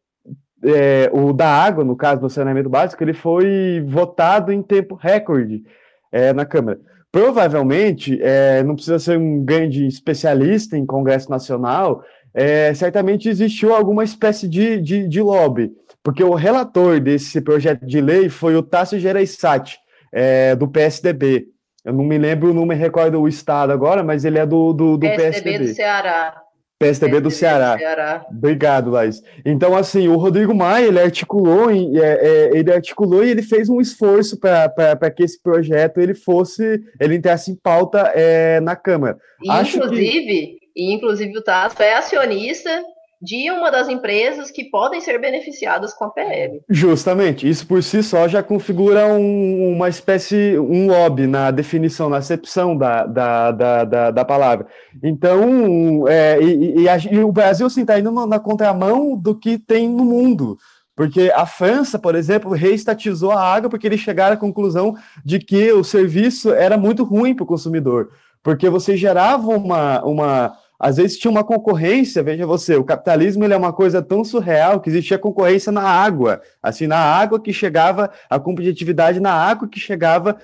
é, o da água, no caso do saneamento básico, ele foi votado em tempo recorde é, na Câmara. Provavelmente, é, não precisa ser um grande especialista em Congresso Nacional, é, certamente existiu alguma espécie de, de, de, lobby, porque o relator desse projeto de lei foi o Tássio Gereissati, é, do PSDB. Eu não me lembro, não me recordo o estado agora, mas ele é do, do, do PSDB. PSDB do Ceará. PSDB, do, Ceará. do Ceará. Obrigado, Laís. Então, assim, o Rodrigo Maia, ele articulou, é, é, ele articulou e ele fez um esforço para que esse projeto ele fosse, ele entrasse em pauta é, na Câmara. Inclusive. E, inclusive o Tasso é acionista de uma das empresas que podem ser beneficiadas com a PL. Justamente, isso por si só já configura um, uma espécie, um lobby na definição, na acepção da, da, da, da, da palavra. Então, é, e, e, a, e, o Brasil está assim, tá indo na contramão do que tem no mundo. Porque a França, por exemplo, reestatizou a água porque eles chegaram à conclusão de que o serviço era muito ruim para o consumidor. Porque você gerava uma, uma, às vezes tinha uma concorrência, veja você, o capitalismo ele é uma coisa tão surreal que existia concorrência na água, assim, na água que chegava, a competitividade na água que chegava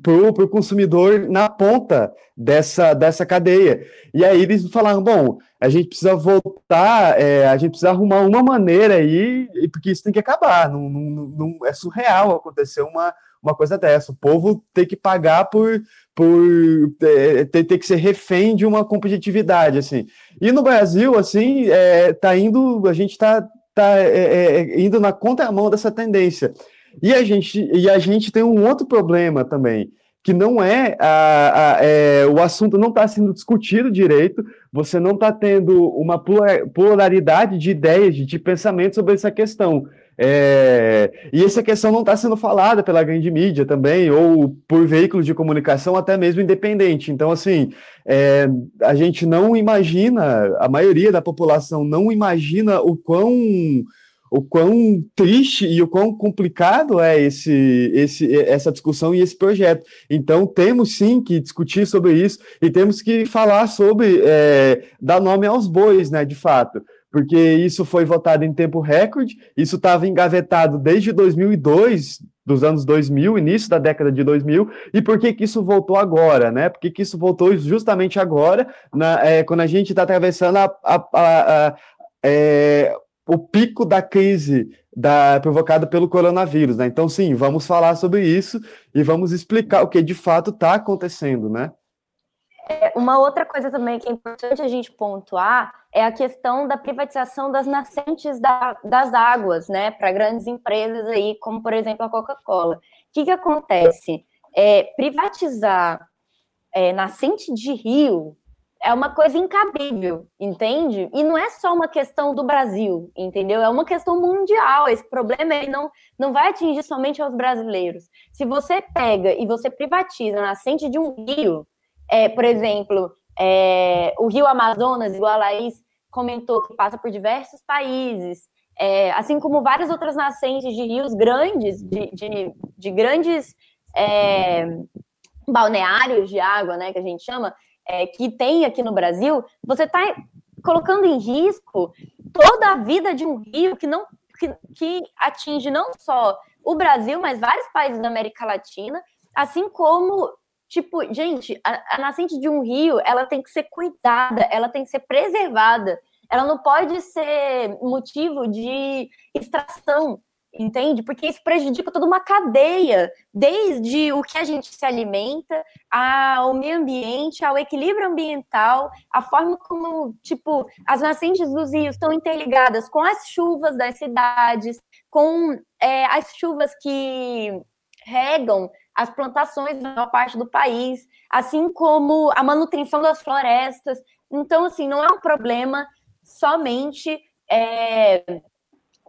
para o consumidor na ponta dessa, dessa cadeia. E aí eles falaram, bom, a gente precisa voltar, é, a gente precisa arrumar uma maneira aí, porque isso tem que acabar, não, não, não é surreal acontecer uma, uma coisa dessa, o povo tem que pagar por por é, ter, ter, que ser refém de uma competitividade, assim. E no Brasil, assim, é, tá indo, a gente tá, tá é, é, é, indo na contramão dessa tendência. E a gente, e a gente tem um outro problema também, que não é, a, a é, o assunto não está sendo discutido direito, você não está tendo uma pluralidade de ideias, de, de pensamento sobre essa questão. É, e essa questão não está sendo falada pela grande mídia também, ou por veículos de comunicação até mesmo independente. Então, assim, é, a gente não imagina, a maioria da população não imagina o quão o quão triste e o quão complicado é esse, esse, essa discussão e esse projeto. Então, temos sim que discutir sobre isso e temos que falar sobre é, dar nome aos bois, né, de fato porque isso foi votado em tempo recorde, isso estava engavetado desde 2002, dos anos 2000, início da década de 2000, e por que, que isso voltou agora, né? Por que, que isso voltou justamente agora, na, é, quando a gente está atravessando a, a, a, é, o pico da crise da, provocada pelo coronavírus, né? Então, sim, vamos falar sobre isso e vamos explicar o que de fato está acontecendo, né? É, uma outra coisa também que é importante a gente pontuar é a questão da privatização das nascentes da, das águas, né, para grandes empresas aí, como por exemplo a Coca-Cola. O que, que acontece? É, privatizar é, nascente de rio é uma coisa incabível, entende? E não é só uma questão do Brasil, entendeu? É uma questão mundial. Esse problema ele não, não vai atingir somente aos brasileiros. Se você pega e você privatiza nascente de um rio, é, por exemplo, é, o Rio Amazonas, igual a Laís comentou, que passa por diversos países, é, assim como várias outras nascentes de rios grandes, de, de, de grandes é, balneários de água, né, que a gente chama, é, que tem aqui no Brasil, você está colocando em risco toda a vida de um rio que não que, que atinge não só o Brasil, mas vários países da América Latina, assim como Tipo, gente, a, a, nascente de um rio, ela tem que ser cuidada, ela tem que ser preservada. Ela não pode ser motivo de extração, entende? Porque isso prejudica toda uma cadeia, desde o que a gente se alimenta, ao meio ambiente, ao equilíbrio ambiental, a forma como, tipo, as nascentes dos rios estão interligadas com as chuvas das cidades, com é, as chuvas que regam as plantações na maior parte do país, assim como a manutenção das florestas. Então, assim, não é um problema somente é,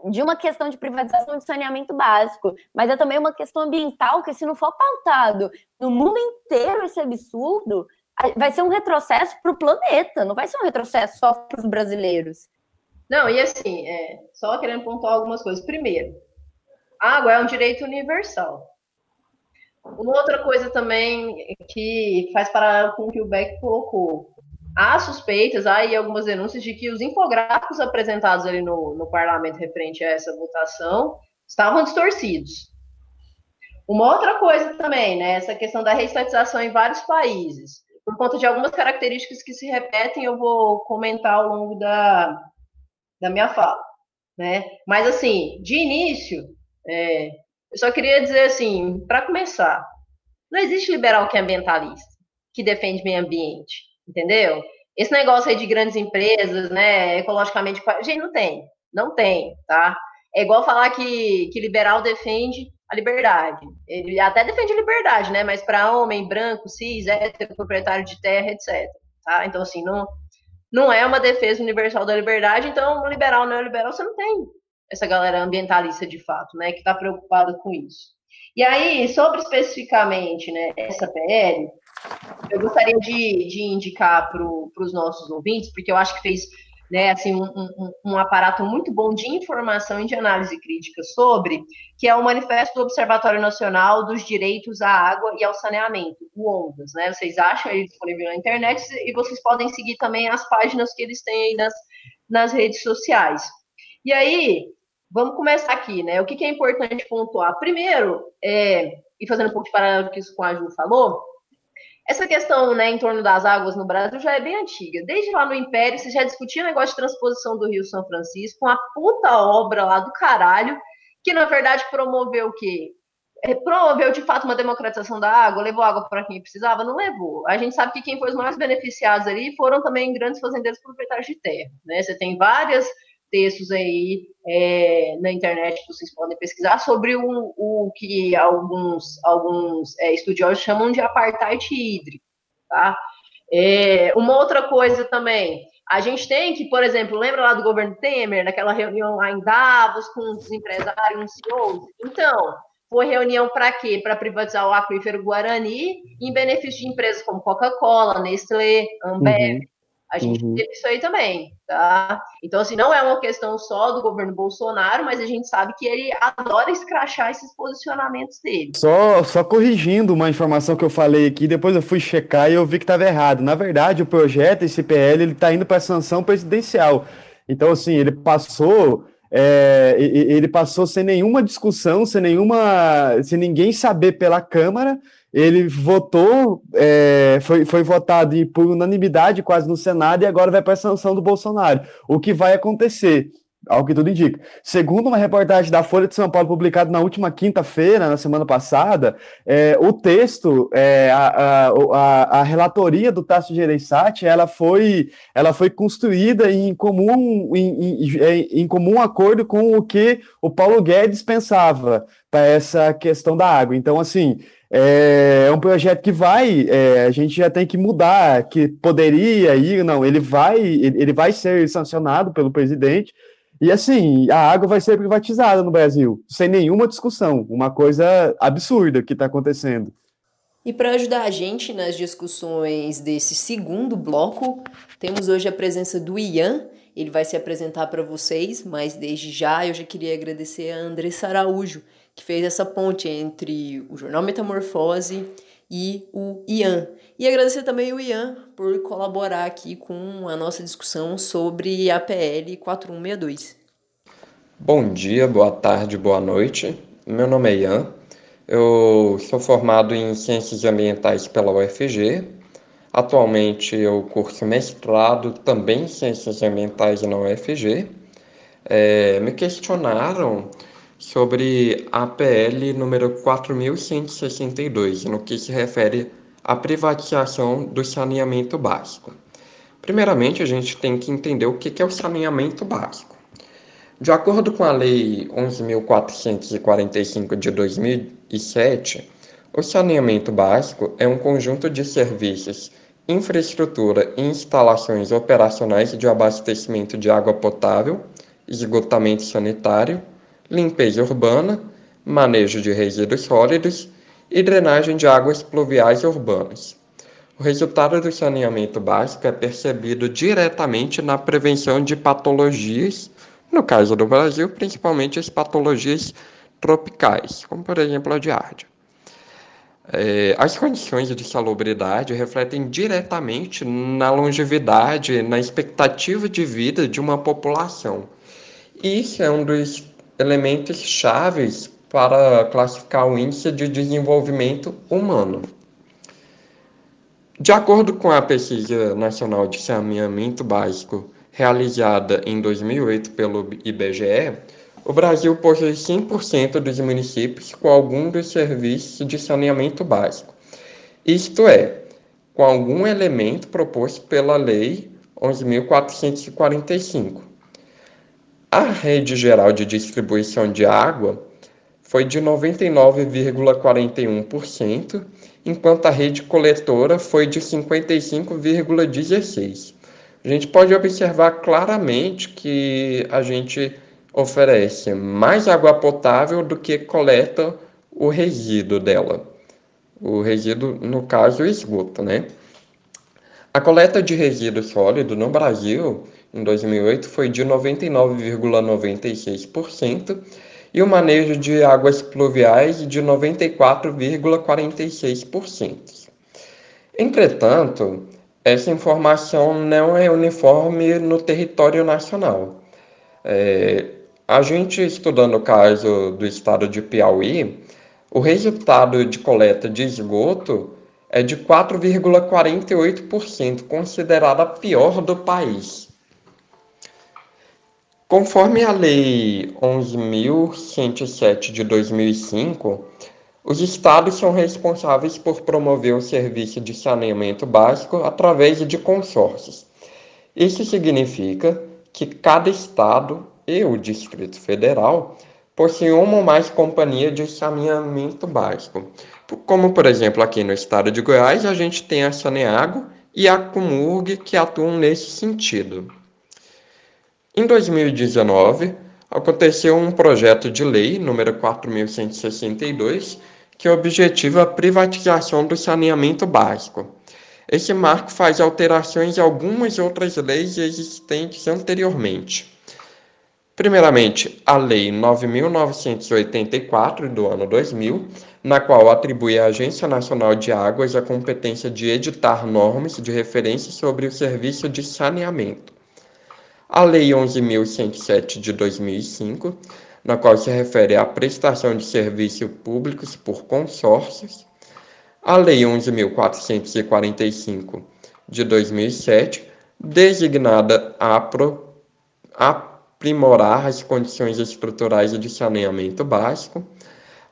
de uma questão de privatização de saneamento básico, mas é também uma questão ambiental que, se não for pautado no mundo inteiro esse absurdo, vai ser um retrocesso para o planeta, não vai ser um retrocesso só para os brasileiros. Não, e assim, é, só querendo pontuar algumas coisas. Primeiro, água é um direito universal. Uma outra coisa também que faz parar com o que o Beck colocou. Há suspeitas, há aí algumas denúncias de que os infográficos apresentados ali no, no parlamento referente a essa votação estavam distorcidos. Uma outra coisa também, né, essa questão da reestatização em vários países por conta de algumas características que se repetem, eu vou comentar ao longo da, da minha fala. Né? Mas, assim, de início, é, eu só queria dizer assim, para começar, não existe liberal que é ambientalista, que defende meio ambiente, entendeu? Esse negócio aí de grandes empresas, né, ecologicamente, gente, não tem, não tem, tá? É igual falar que, que liberal defende a liberdade. Ele até defende liberdade, né? Mas para homem branco, cis, hétero, proprietário de terra, etc. Tá? Então, assim, não, não é uma defesa universal da liberdade. Então, liberal, neoliberal, você não tem essa galera ambientalista de fato, né? Que está preocupada com isso. E aí, sobre especificamente né, essa PL, eu gostaria de, de indicar para os nossos ouvintes, porque eu acho que fez né, assim, um, um, um, aparato muito bom de informação e de análise crítica sobre, que é o Manifesto do Observatório Nacional dos Direitos à Água e ao Saneamento, o ONDAS, né? Vocês acham ele disponível na internet e vocês podem seguir também as páginas que eles têm aí nas, nas redes sociais. E aí, vamos começar aqui, né? O que, que é importante pontuar? Primeiro, é, e fazendo um pouco de paralelo com isso que a Ju falou, essa questão né, em torno das águas no Brasil já é bem antiga. Desde lá no Império, você já discutia o negócio de transposição do Rio São Francisco, uma puta obra lá do caralho, que na verdade promoveu o quê? É, promoveu de fato uma democratização da água, levou água para quem precisava? Não levou. A gente sabe que quem foi os mais beneficiados ali foram também grandes fazendeiros proprietários de terra. Né? Você tem várias textos aí é, na internet que vocês podem pesquisar sobre o, o que alguns, alguns é, estudiosos chamam de apartheid hídrico, tá? É, uma outra coisa também, a gente tem que, por exemplo, lembra lá do governo Temer, naquela reunião lá em Davos com os empresários, os CEOs? Então, foi reunião para quê? Para privatizar o aquífero Guarani em benefício de empresas como Coca-Cola, Nestlé, Ambev, uhum. A gente uhum. teve isso aí também, tá? Então, assim, não é uma questão só do governo Bolsonaro, mas a gente sabe que ele adora escrachar esses posicionamentos dele. Só, só corrigindo uma informação que eu falei aqui, depois eu fui checar e eu vi que estava errado. Na verdade, o projeto, esse PL, ele está indo para a sanção presidencial. Então, assim, ele passou é, ele passou sem nenhuma discussão, sem nenhuma, sem ninguém saber pela Câmara, ele votou, é, foi, foi votado por unanimidade quase no Senado e agora vai para a sanção do Bolsonaro. O que vai acontecer? Ao que tudo indica. Segundo uma reportagem da Folha de São Paulo, publicada na última quinta-feira, na semana passada, é, o texto, é, a, a, a, relatoria do Tasso Gereissati, ela foi, ela foi construída em comum, em, em, em comum acordo com o que o Paulo Guedes pensava para essa questão da água. Então, assim, é, é um projeto que vai, é, a gente já tem que mudar, que poderia ir, não, ele vai, ele vai ser sancionado pelo presidente, e assim, a água vai ser privatizada no Brasil, sem nenhuma discussão, uma coisa absurda que está acontecendo. E para ajudar a gente nas discussões desse segundo bloco, temos hoje a presença do Ian. Ele vai se apresentar para vocês, mas desde já eu já queria agradecer a Andressa Araújo, que fez essa ponte entre o jornal Metamorfose e o Ian. E agradecer também o Ian por colaborar aqui com a nossa discussão sobre a PL 4162. Bom dia, boa tarde, boa noite. Meu nome é Ian. Eu sou formado em Ciências Ambientais pela UFG. Atualmente eu curso mestrado também em Ciências Ambientais na UFG. É, me questionaram sobre a PL número 4162, no que se refere à privatização do saneamento básico. Primeiramente, a gente tem que entender o que é o saneamento básico. De acordo com a Lei 11.445 de 2007, o saneamento básico é um conjunto de serviços, infraestrutura e instalações operacionais de abastecimento de água potável esgotamento sanitário, limpeza urbana, manejo de resíduos sólidos e drenagem de águas pluviais urbanas. O resultado do saneamento básico é percebido diretamente na prevenção de patologias, no caso do Brasil, principalmente as patologias tropicais, como por exemplo a diardia. É, as condições de salubridade refletem diretamente na longevidade, na expectativa de vida de uma população. Isso é um dos elementos chaves para classificar o índice de desenvolvimento humano. De acordo com a Pesquisa Nacional de Saneamento Básico, realizada em 2008 pelo IBGE, o Brasil possui 100% dos municípios com algum dos serviços de saneamento básico, isto é, com algum elemento proposto pela Lei 11.445. A rede geral de distribuição de água foi de 99,41%, enquanto a rede coletora foi de 55,16%. A gente pode observar claramente que a gente oferece mais água potável do que coleta o resíduo dela. O resíduo, no caso, o esgoto, né? A coleta de resíduo sólido no Brasil, em 2008, foi de 99,96% e o manejo de águas pluviais de 94,46%. Entretanto, essa informação não é uniforme no território nacional. É, a gente estudando o caso do estado de Piauí, o resultado de coleta de esgoto é de 4,48%, considerada a pior do país. Conforme a Lei 11.107 de 2005, os estados são responsáveis por promover o serviço de saneamento básico através de consórcios. Isso significa que cada estado e o Distrito Federal possuem uma ou mais companhias de saneamento básico. Como, por exemplo, aqui no estado de Goiás, a gente tem a Saneago e a Comurg que atuam nesse sentido. Em 2019, aconteceu um projeto de lei número 4162 que objetiva a privatização do saneamento básico. Esse marco faz alterações em algumas outras leis existentes anteriormente. Primeiramente, a Lei 9.984 do ano 2000, na qual atribui à Agência Nacional de Águas a competência de editar normas de referência sobre o serviço de saneamento. A Lei 11.107 de 2005, na qual se refere à prestação de serviços públicos por consórcios, a Lei 11.445 de 2007, designada a aprimorar as condições estruturais de saneamento básico,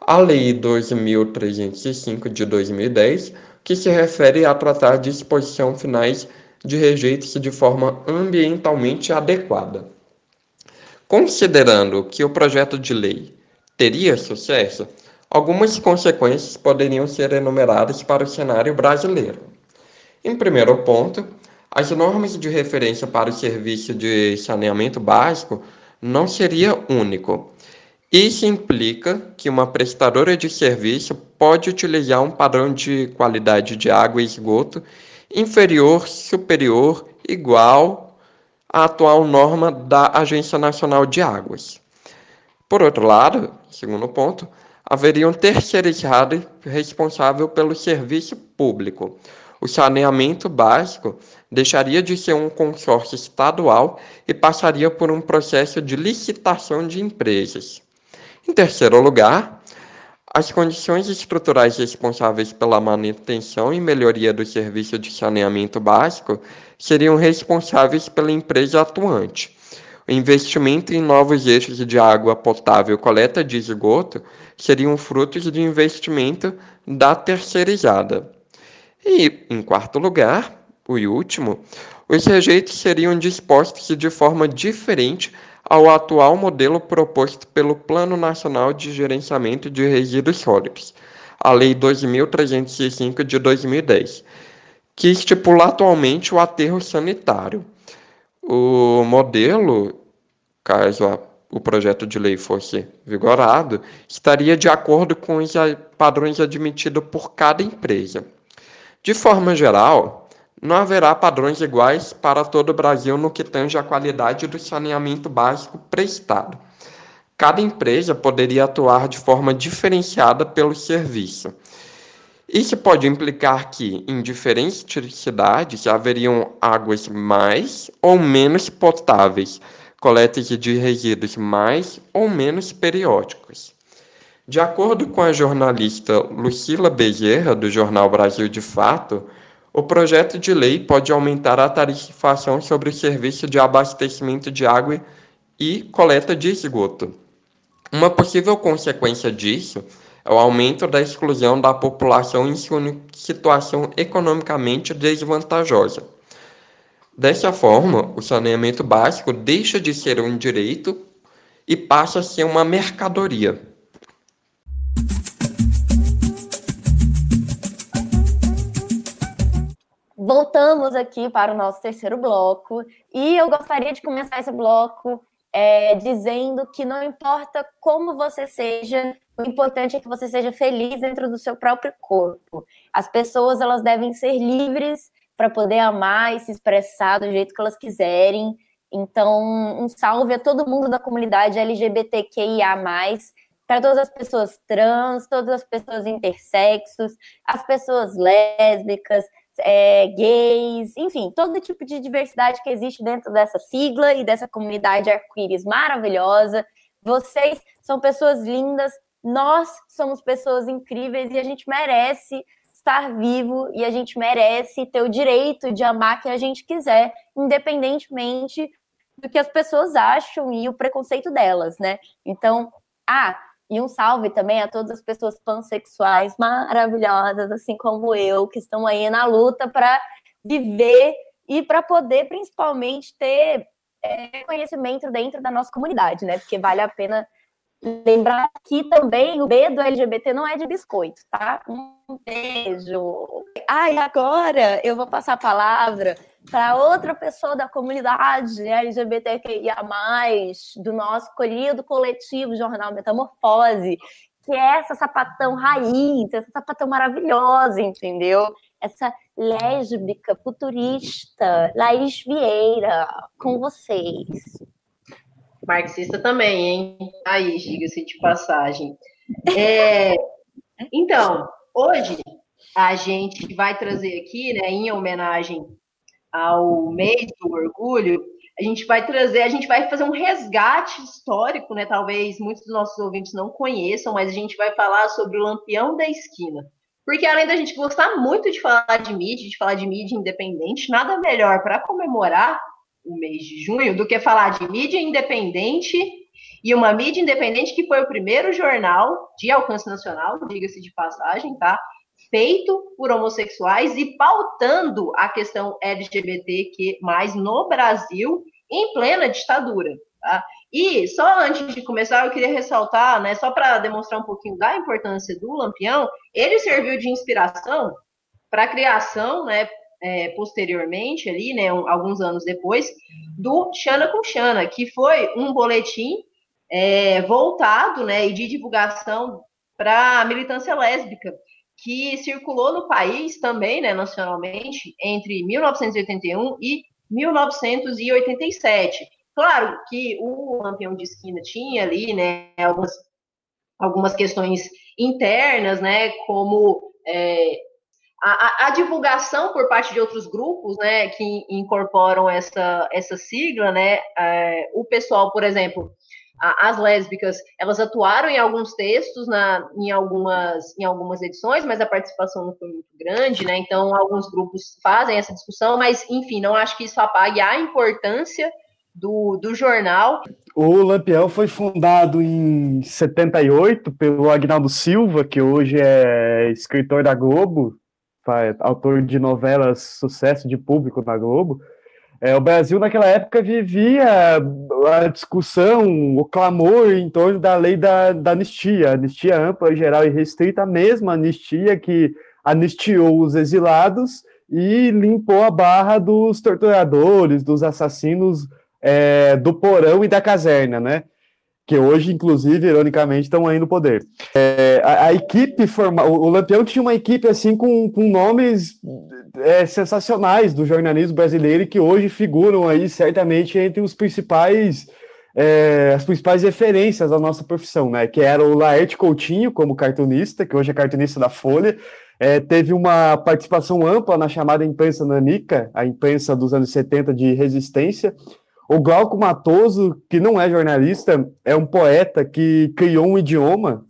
a Lei 2.305 de 2010, que se refere a tratar disposição finais de rejeitos de forma ambientalmente adequada. Considerando que o projeto de lei teria sucesso, algumas consequências poderiam ser enumeradas para o cenário brasileiro. Em primeiro ponto, as normas de referência para o serviço de saneamento básico não seria único. Isso implica que uma prestadora de serviço pode utilizar um padrão de qualidade de água e esgoto inferior, superior, igual à atual norma da Agência Nacional de Águas. Por outro lado, segundo ponto, haveria um terceirizado responsável pelo serviço público. O saneamento básico deixaria de ser um consórcio estadual e passaria por um processo de licitação de empresas. Em terceiro lugar, as condições estruturais responsáveis pela manutenção e melhoria do serviço de saneamento básico seriam responsáveis pela empresa atuante. O investimento em novos eixos de água potável e coleta de esgoto seriam frutos de investimento da terceirizada. E, em quarto lugar, o último, os rejeitos seriam dispostos de forma diferente ao atual modelo proposto pelo Plano Nacional de Gerenciamento de Resíduos Sólidos, a Lei 2.305 de 2010, que estipula atualmente o aterro sanitário. O modelo caso a, o projeto de lei fosse vigorado, estaria de acordo com os padrões admitidos por cada empresa. De forma geral, não haverá padrões iguais para todo o Brasil no que tange à qualidade do saneamento básico prestado. Cada empresa poderia atuar de forma diferenciada pelo serviço. Isso pode implicar que, em diferentes cidades, haveriam águas mais ou menos potáveis, coletas de resíduos mais ou menos periódicos. De acordo com a jornalista Lucila Bezerra, do jornal Brasil de Fato, o projeto de lei pode aumentar a tarifação sobre o serviço de abastecimento de água e coleta de esgoto. Uma possível consequência disso é o aumento da exclusão da população em situação economicamente desvantajosa. Dessa forma, o saneamento básico deixa de ser um direito e passa a ser uma mercadoria. Voltamos aqui para o nosso terceiro bloco e eu gostaria de começar esse bloco é, dizendo que não importa como você seja, o importante é que você seja feliz dentro do seu próprio corpo. As pessoas elas devem ser livres para poder amar e se expressar do jeito que elas quiserem. Então, um salve a todo mundo da comunidade LGBTQIA+, para todas as pessoas trans, todas as pessoas intersexos, as pessoas lésbicas, é, gays, enfim, todo tipo de diversidade que existe dentro dessa sigla e dessa comunidade arco-íris maravilhosa. Vocês são pessoas lindas, nós somos pessoas incríveis e a gente merece estar vivo e a gente merece ter o direito de amar quem a gente quiser, independentemente do que as pessoas acham e o preconceito delas, né? Então, ah, e um salve também a todas as pessoas pansexuais maravilhosas, assim como eu, que estão aí na luta para viver e para poder, principalmente, ter é, conhecimento dentro da nossa comunidade, né? Porque vale a pena lembrar que também o B do LGBT não é de biscoito, tá? Um beijo. Ai, agora eu vou passar a palavra para outra pessoa da comunidade LGBTQIA+, do nosso colhido coletivo Jornal Metamorfose, que é essa sapatão raiz, essa sapatão maravilhosa, entendeu? Essa lésbica futurista, Laís Vieira, com vocês. Marxista também, hein? Aí, diga-se de passagem. É, então, hoje a gente vai trazer aqui, né, em homenagem ao mês do orgulho, a gente vai trazer, a gente vai fazer um resgate histórico, né? Talvez muitos dos nossos ouvintes não conheçam, mas a gente vai falar sobre o Lampião da Esquina. Porque além da gente gostar muito de falar de mídia, de falar de mídia independente, nada melhor para comemorar o mês de junho do que falar de mídia independente e uma mídia independente que foi o primeiro jornal de alcance nacional, diga-se de passagem, tá? Feito por homossexuais e pautando a questão LGBTQ+, no Brasil, em plena ditadura. Tá? E só antes de começar, eu queria ressaltar, né, só para demonstrar um pouquinho da importância do Lampião, ele serviu de inspiração para a criação, né, é, posteriormente ali, né, alguns anos depois, do Xana com Xana, que foi um boletim é, voltado, né, e de divulgação para a militância lésbica que circulou no país também, né, nacionalmente, entre 1981 e 1987. Claro que o campeão de esquina tinha ali, né, algumas, algumas questões internas, né, como é, a, a, divulgação por parte de outros grupos, né, que incorporam essa, essa sigla, né, é, o pessoal, por exemplo, as lésbicas, elas atuaram em alguns textos, na, em, algumas, em algumas edições, mas a participação não foi muito grande, né? Então, alguns grupos fazem essa discussão, mas, enfim, não acho que isso apague a importância do, do jornal. O Lampião foi fundado em 78 pelo Agnaldo Silva, que hoje é escritor da Globo, autor de novelas sucesso de público na Globo. É, o Brasil, naquela época, vivia a discussão, o clamor em torno da lei da, da anistia, anistia ampla, geral e restrita, a mesma anistia que anistiou os exilados e limpou a barra dos torturadores, dos assassinos é, do porão e da caserna, né? Que hoje, inclusive, ironicamente, estão aí no poder. É, a, a, equipe forma, o, Lampião tinha uma equipe assim com, com nomes é, sensacionais do jornalismo brasileiro e que hoje figuram aí certamente entre os principais é, as principais referências da nossa profissão, né? Que era o Laerte Coutinho como cartunista, que hoje é cartunista da Folha, é, teve uma participação ampla na chamada imprensa nanica, a imprensa dos anos 70 de resistência. O Glauco Matoso, que não é jornalista, é um poeta que criou um idioma.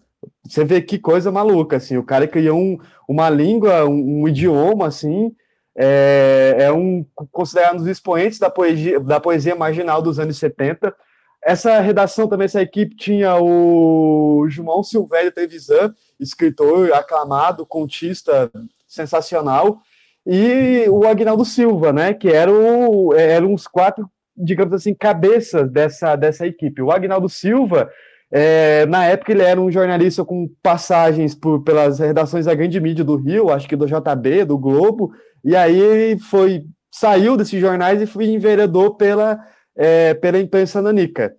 Você vê que coisa maluca, assim, o cara criou um, uma língua, um, um idioma, assim, é, é, um considerado um dos expoentes da poesia, da poesia marginal dos anos 70. Essa redação também, essa equipe tinha o João Silvério Trevisan, escritor aclamado, contista sensacional, e o Agnaldo Silva, né, que era o, eram os quatro, digamos assim, cabeças dessa, dessa equipe. O Agnaldo Silva, é, na época ele era um jornalista com passagens por, pelas redações da grande mídia do Rio, acho que do JB, do Globo, e aí foi saiu desses jornais e foi enveredou pela, é, pela imprensa nanica.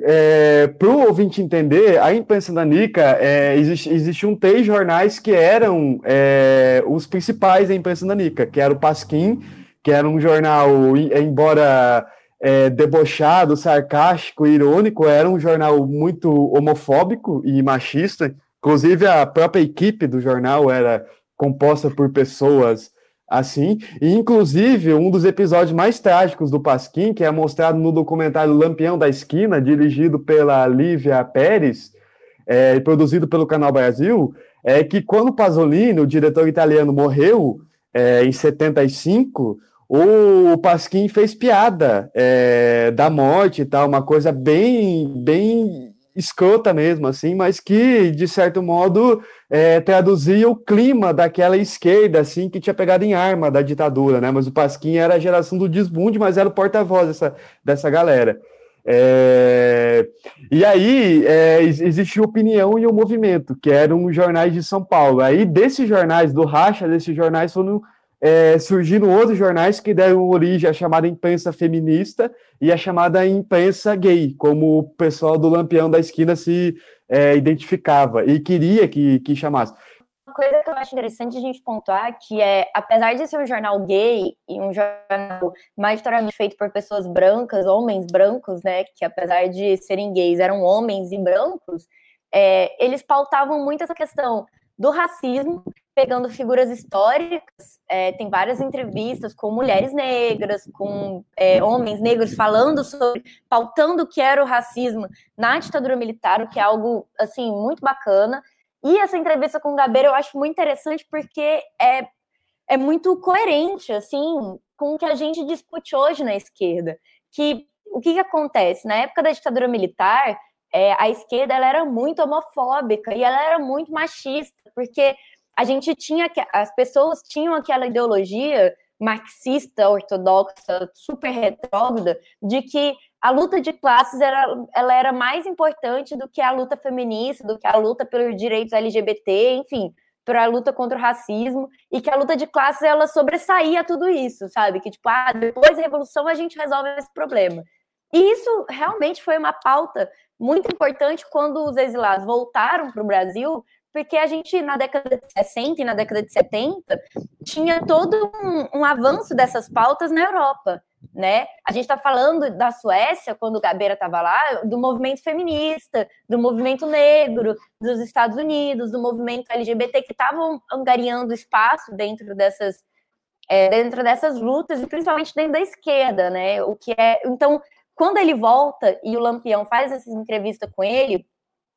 É, Para o ouvinte entender, a imprensa nanica, é, existe, existiam três jornais que eram é, os principais da imprensa nanica, que era o Pasquim, que era um jornal, embora é, debochado, sarcástico, irônico, era um jornal muito homofóbico e machista. Inclusive, a própria equipe do jornal era composta por pessoas assim. E, inclusive, um dos episódios mais trágicos do Pasquim, que é mostrado no documentário Lampião da Esquina, dirigido pela Lívia Pérez é, e produzido pelo Canal Brasil, é que quando Pasolini, o diretor italiano, morreu é, em 75, o Pasquim fez piada é, da morte e tal, uma coisa bem, bem escrota mesmo, assim, mas que, de certo modo, é, traduzia o clima daquela esquerda, assim, que tinha pegado em arma da ditadura, né? Mas o Pasquim era a geração do desbunde, mas era o porta-voz dessa, dessa galera. É... E aí é, existia opinião e o movimento, que eram jornais de São Paulo. Aí desses jornais, do racha desses jornais, foram é, surgiram outros jornais que deram origem à chamada imprensa feminista e à chamada imprensa gay, como o pessoal do Lampião da Esquina se é, identificava e queria que, que chamasse. Uma coisa que eu acho interessante a gente pontuar que é, apesar de ser um jornal gay e um jornal majoritariamente feito por pessoas brancas, homens brancos, né, que apesar de serem gays eram homens e brancos, é, eles pautavam muito essa questão do racismo pegando figuras históricas, é, tem várias entrevistas com mulheres negras, com é, homens negros falando sobre, pautando o que era o racismo na ditadura militar, o que é algo, assim, muito bacana. E essa entrevista com o Gabeira eu acho muito interessante porque é, é muito coerente, assim, com o que a gente discute hoje na esquerda. Que o que, que acontece? Na época da ditadura militar, é, a esquerda ela era muito homofóbica e ela era muito machista, porque a gente tinha que as pessoas tinham aquela ideologia marxista, ortodoxa, super retrógrada, de que a luta de classes era, ela era mais importante do que a luta feminista, do que a luta pelos direitos LGBT, enfim, para a luta contra o racismo, e que a luta de classes ela sobressaía tudo isso, sabe? Que tipo, ah, depois da revolução a gente resolve esse problema. E isso realmente foi uma pauta muito importante quando os exilados voltaram para o Brasil, porque a gente, na década de 60 e na década de 70, tinha todo um, um avanço dessas pautas na Europa, né? A gente está falando da Suécia, quando o Gabeira estava lá, do movimento feminista, do movimento negro, dos Estados Unidos, do movimento LGBT, que estavam angariando espaço dentro dessas, é, dentro dessas lutas, e principalmente dentro da esquerda, né? O que é... Então, quando ele volta e o Lampião faz essa entrevista com ele,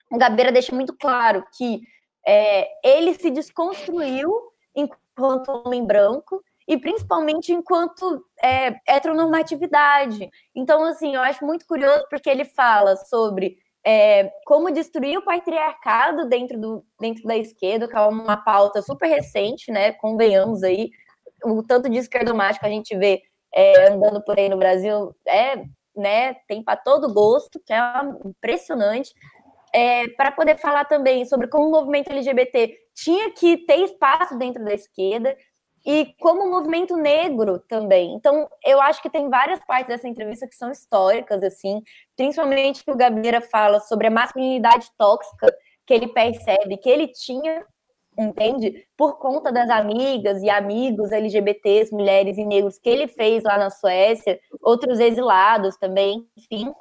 o Gabeira deixa muito claro que é, ele se desconstruiu enquanto homem branco e principalmente enquanto é, heteronormatividade. Então, assim, eu acho muito curioso porque ele fala sobre é, como destruir o patriarcado dentro, do, dentro da esquerda, que é uma pauta super recente, né? Convenhamos aí, o tanto de esquerdomático a gente vê é, andando por aí no Brasil é, né, tem para todo gosto, que é impressionante é, para poder falar também sobre como o movimento LGBT tinha que ter espaço dentro da esquerda. e como movimento negro também. Então, eu acho que tem várias partes dessa entrevista que são históricas, assim, principalmente que o Gabeira fala sobre a masculinidade tóxica que ele percebe que ele tinha, entende? Por conta das amigas e amigos LGBTs, mulheres e negros que ele fez lá na Suécia, outros exilados também, enfim.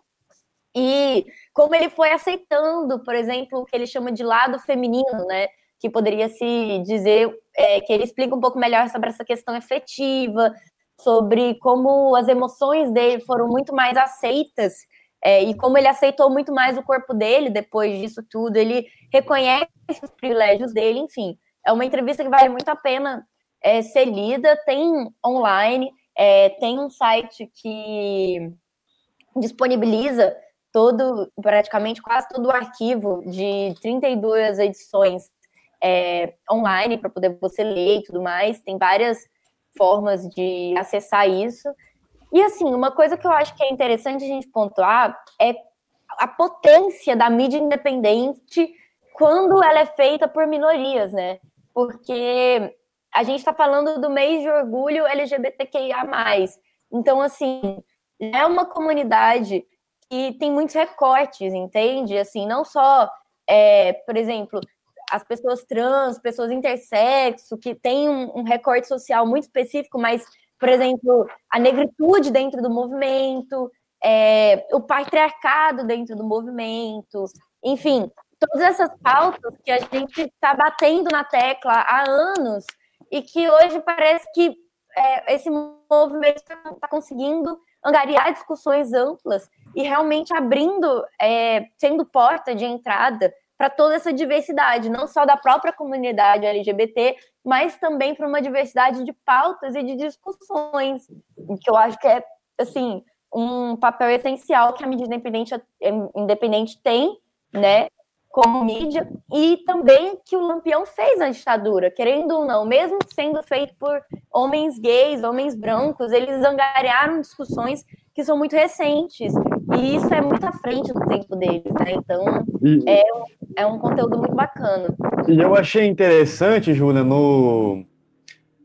E como ele foi aceitando, por exemplo, o que ele chama de lado feminino, né? Que poderia se dizer é, que ele explica um pouco melhor sobre essa questão efetiva, sobre como as emoções dele foram muito mais aceitas é, e como ele aceitou muito mais o corpo dele depois disso tudo, ele reconhece os privilégios dele, enfim. É uma entrevista que vale muito a pena é, ser lida, tem online, é, tem um site que disponibiliza todo, praticamente quase todo o arquivo de 32 edições é, online para poder você ler e tudo mais. Tem várias formas de acessar isso. E assim, uma coisa que eu acho que é interessante a gente pontuar é a potência da mídia independente quando ela é feita por minorias, né? Porque a gente está falando do mês de orgulho LGBTQIA. Então, assim, é uma comunidade que tem muitos recortes, entende? Assim, não só, é, por exemplo, as pessoas trans, pessoas intersexo, que tem um, um recorte social muito específico, mas por exemplo, a negritude dentro do movimento, é, o patriarcado dentro do movimento, enfim, todas essas pautas que a gente está batendo na tecla há anos e que hoje parece que é, esse movimento está conseguindo angariar discussões amplas e realmente abrindo, é, sendo porta de entrada para toda essa diversidade, não só da própria comunidade LGBT, mas também para uma diversidade de pautas e de discussões, que eu acho que é assim um papel essencial que a mídia independente, independente tem, né, como mídia, e também que o Lampião fez na ditadura, querendo ou não, mesmo sendo feito por homens gays, homens brancos, eles angariaram discussões que são muito recentes, e isso é muito à frente do tempo deles, né? Então, e, é, é um conteúdo muito bacana. E eu achei interessante, Júlia, no,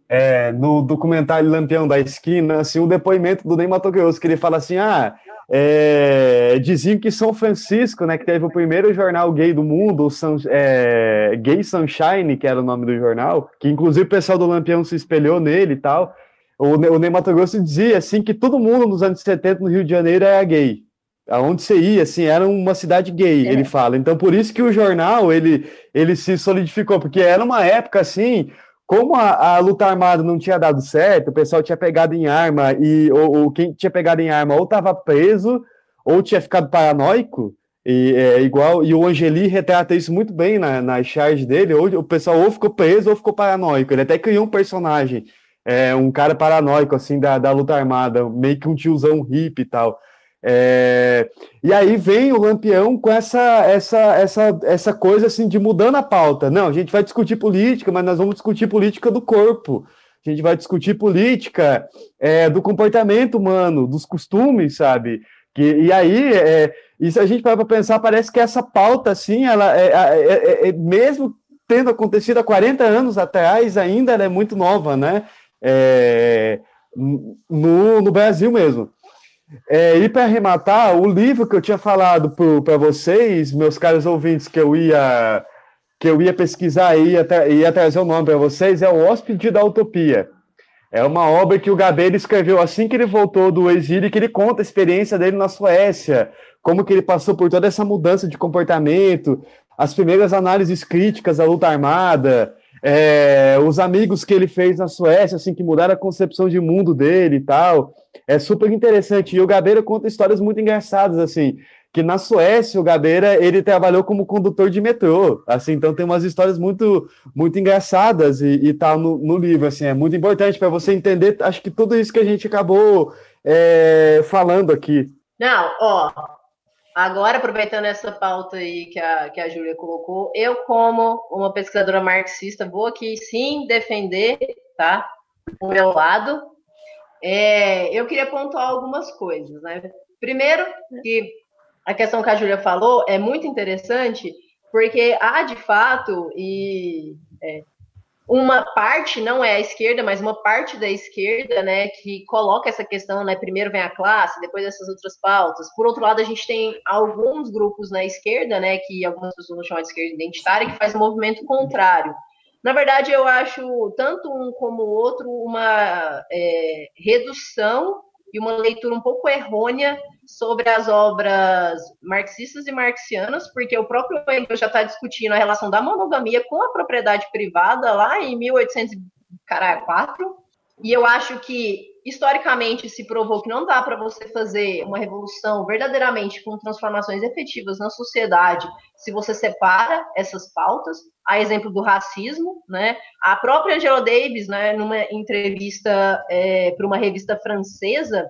é, no documentário Lampião da Esquina, assim, o depoimento do Ney Mato Grosso, que ele fala assim, ah, é, diziam que São Francisco, né, que teve o primeiro jornal gay do mundo, o Sun, é, Gay Sunshine, que era o nome do jornal, que inclusive o pessoal do Lampião se espelhou nele e tal, o, o Ney Mato Grosso dizia, assim, que todo mundo nos anos 70 no Rio de Janeiro era gay, aonde você ia, assim, era uma cidade gay, é. ele fala. Então, por isso que o jornal, ele, ele se solidificou, porque era uma época, assim, como a, a luta armada não tinha dado certo, o pessoal tinha pegado em arma, e ou, ou quem tinha pegado em arma ou estava preso, ou tinha ficado paranoico, e é, igual, e o Angeli retrata isso muito bem na, na charge dele, ou o pessoal ou ficou preso ou ficou paranoico, ele até criou um personagem, é, um cara paranoico, assim, da, da luta armada, meio que um tiozão hippie e tal, é, e aí vem o Lampião com essa, essa, essa, essa coisa assim de mudando a pauta. Não, a gente vai discutir política, mas nós vamos discutir política do corpo. A gente vai discutir política é, do comportamento humano, dos costumes, sabe? Que, e aí, é, isso a gente para pensar, parece que essa pauta, assim, ela é, é, é, é, mesmo tendo acontecido há 40 anos atrás, ainda ela é muito nova, né? no, no Brasil mesmo. É, e para arrematar, o livro que eu tinha falado para vocês, meus caros ouvintes, que eu ia que eu ia pesquisar e ia, ia trazer o nome para vocês, é O Hóspede da Utopia. É uma obra que o Gabeira escreveu assim que ele voltou do exílio, que ele conta a experiência dele na Suécia, como que ele passou por toda essa mudança de comportamento, as primeiras análises críticas da luta armada, é, os amigos que ele fez na Suécia, assim, que mudaram a concepção de mundo dele e tal. É super interessante. E o Gabeira conta histórias muito engraçadas, assim, que na Suécia o Gabeira, ele trabalhou como condutor de metrô, assim, então tem umas histórias muito muito engraçadas e, e tal no, no livro, assim, é muito importante para você entender, acho que tudo isso que a gente acabou é, falando aqui. Não, ó, Agora, aproveitando essa pauta aí que a, que a Júlia colocou, eu, como uma pesquisadora marxista, vou aqui sim defender tá, o meu lado. É, eu queria pontuar algumas coisas. Né? Primeiro, que a questão que a Júlia falou é muito interessante, porque há de fato, e é, uma parte, não é a esquerda, mas uma parte da esquerda, né, que coloca essa questão, né, primeiro vem a classe, depois essas outras pautas. Por outro lado, a gente tem alguns grupos na esquerda, né, que algumas pessoas vão chamar de esquerda identitária, que faz um movimento contrário. Na verdade, eu acho tanto um como o outro uma é, redução e uma leitura um pouco errônea sobre as obras marxistas e marxianas, porque o próprio Engels já está discutindo a relação da monogamia com a propriedade privada lá em 1804, e eu acho que historicamente se provou que não dá para você fazer uma revolução verdadeiramente com transformações efetivas na sociedade se você separa essas pautas, a exemplo do racismo, né? A própria Angela Davis, né, numa entrevista é, para uma revista francesa,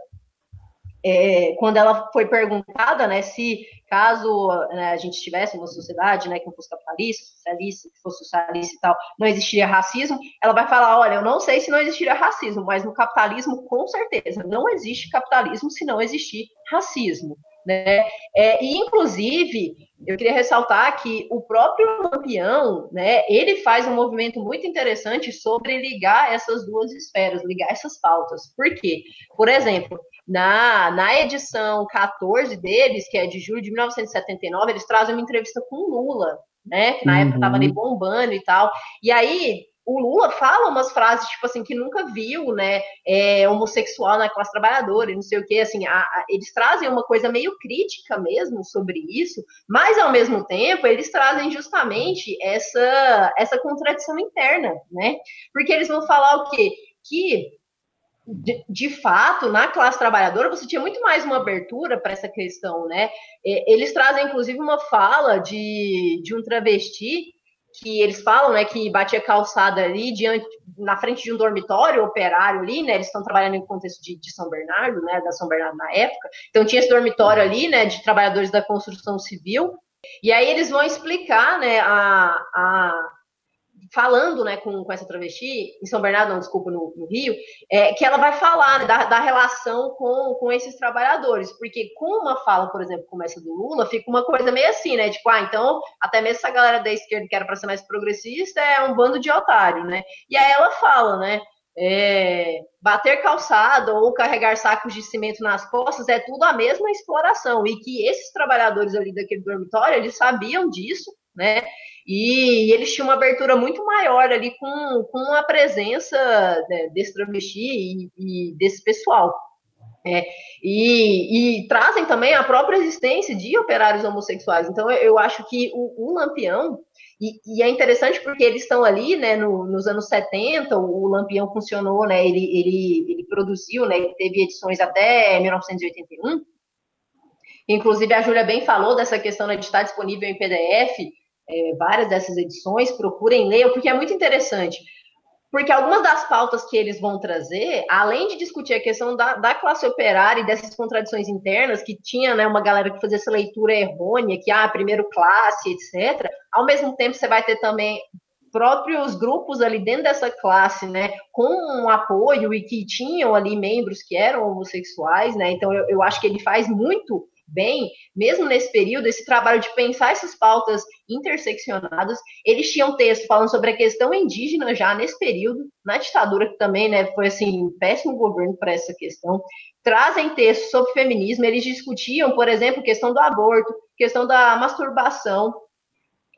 é, quando ela foi perguntada, né, se caso né, a gente tivesse uma sociedade, né, que fosse capitalista, socialista, que fosse socialista e tal, não existiria racismo, ela vai falar, olha, eu não sei se não existiria racismo, mas no capitalismo, com certeza, não existe capitalismo se não existir racismo. Né? É, e, inclusive, eu queria ressaltar que o próprio Lampião, né, ele faz um movimento muito interessante sobre ligar essas duas esferas, ligar essas pautas. Por quê? Por exemplo, na, na edição 14 deles, que é de julho de 1979, eles trazem uma entrevista com Lula, né? Que na uhum. época estava ali bombando e tal. E aí o Lula fala umas frases, tipo assim, que nunca viu, né, é, homossexual na classe trabalhadora, e não sei o que, assim, a, a, eles trazem uma coisa meio crítica mesmo sobre isso, mas ao mesmo tempo eles trazem justamente essa, essa contradição interna, né, porque eles vão falar o quê? Que de, de, fato, na classe trabalhadora, você tinha muito mais uma abertura para essa questão, né? Eles trazem, inclusive, uma fala de, de um travesti que eles falam, né, que batia calçada ali diante, na frente de um dormitório operário ali, né, eles estão trabalhando em contexto de, de, São Bernardo, né, da São Bernardo na época, então tinha esse dormitório ali, né, de trabalhadores da construção civil, e aí eles vão explicar, né, a, a, falando né, com, com essa travesti, em São Bernardo, não, desculpa, no, no Rio, é, que ela vai falar né, da, da, relação com, com esses trabalhadores, porque com uma fala, por exemplo, como essa do Lula, fica uma coisa meio assim, né? Tipo, ah, então, até mesmo essa galera da esquerda que era para ser mais progressista é um bando de otário, né? E aí ela fala, né? É, bater calçado ou carregar sacos de cimento nas costas é tudo a mesma exploração e que esses trabalhadores ali daquele dormitório eles sabiam disso, né? E, eles tinham uma abertura muito maior ali com, com a presença né, desse travesti e, e desse pessoal. É, e, e, trazem também a própria existência de operários homossexuais. Então, eu, eu acho que o, o Lampião, e, e, é interessante porque eles estão ali, né, no, nos anos 70, o, o Lampião funcionou, né, ele, ele, ele produziu, né, ele teve edições até 1981. Inclusive, a Júlia bem falou dessa questão né, de estar disponível em PDF, é, várias dessas edições, procurem ler, porque é muito interessante. Porque algumas das pautas que eles vão trazer, além de discutir a questão da, da classe operária e dessas contradições internas, que tinha né, uma galera que fazia essa leitura errônea, que, ah, primeiro classe, etc., ao mesmo tempo você vai ter também próprios grupos ali dentro dessa classe, né, com um apoio e que tinham ali membros que eram homossexuais, né, então eu, eu acho que ele faz muito bem, mesmo nesse período, esse trabalho de pensar essas pautas interseccionadas. Eles tinham texto falando sobre a questão indígena já nesse período, na ditadura, que também né, foi assim, um péssimo governo para essa questão. Trazem textos sobre feminismo, eles discutiam, por exemplo, questão do aborto, questão da masturbação,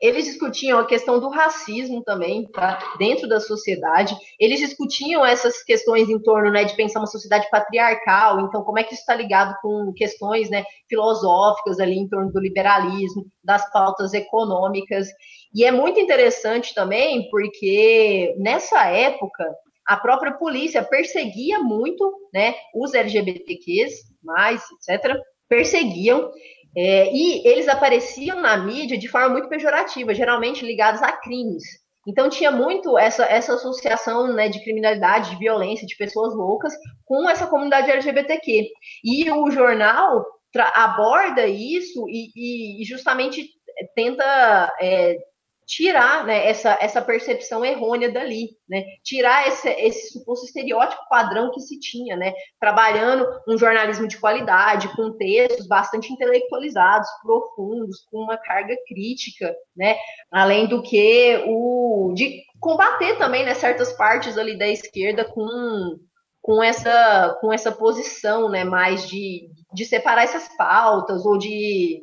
eles discutiam a questão do racismo também, tá? Dentro da sociedade. Eles discutiam essas questões em torno, né, de pensar uma sociedade patriarcal. Então, como é que isso está ligado com questões, né, filosóficas ali em torno do liberalismo, das pautas econômicas. E é muito interessante também, porque nessa época a própria polícia perseguia muito, né, os LGBTQs, mais, etc. Perseguiam é, e eles apareciam na mídia de forma muito pejorativa, geralmente ligados a crimes. Então tinha muito essa, essa associação né, de criminalidade, de violência, de pessoas loucas com essa comunidade LGBTQ. E o jornal aborda isso e, e justamente tenta é, tirar né, essa, essa percepção errônea dali, né? Tirar esse, esse suposto estereótipo padrão que se tinha, né? Trabalhando um jornalismo de qualidade, com textos bastante intelectualizados, profundos, com uma carga crítica, né? Além do que o de combater também né, certas partes ali da esquerda com, com, essa, com essa posição né, mais de, de separar essas pautas ou de,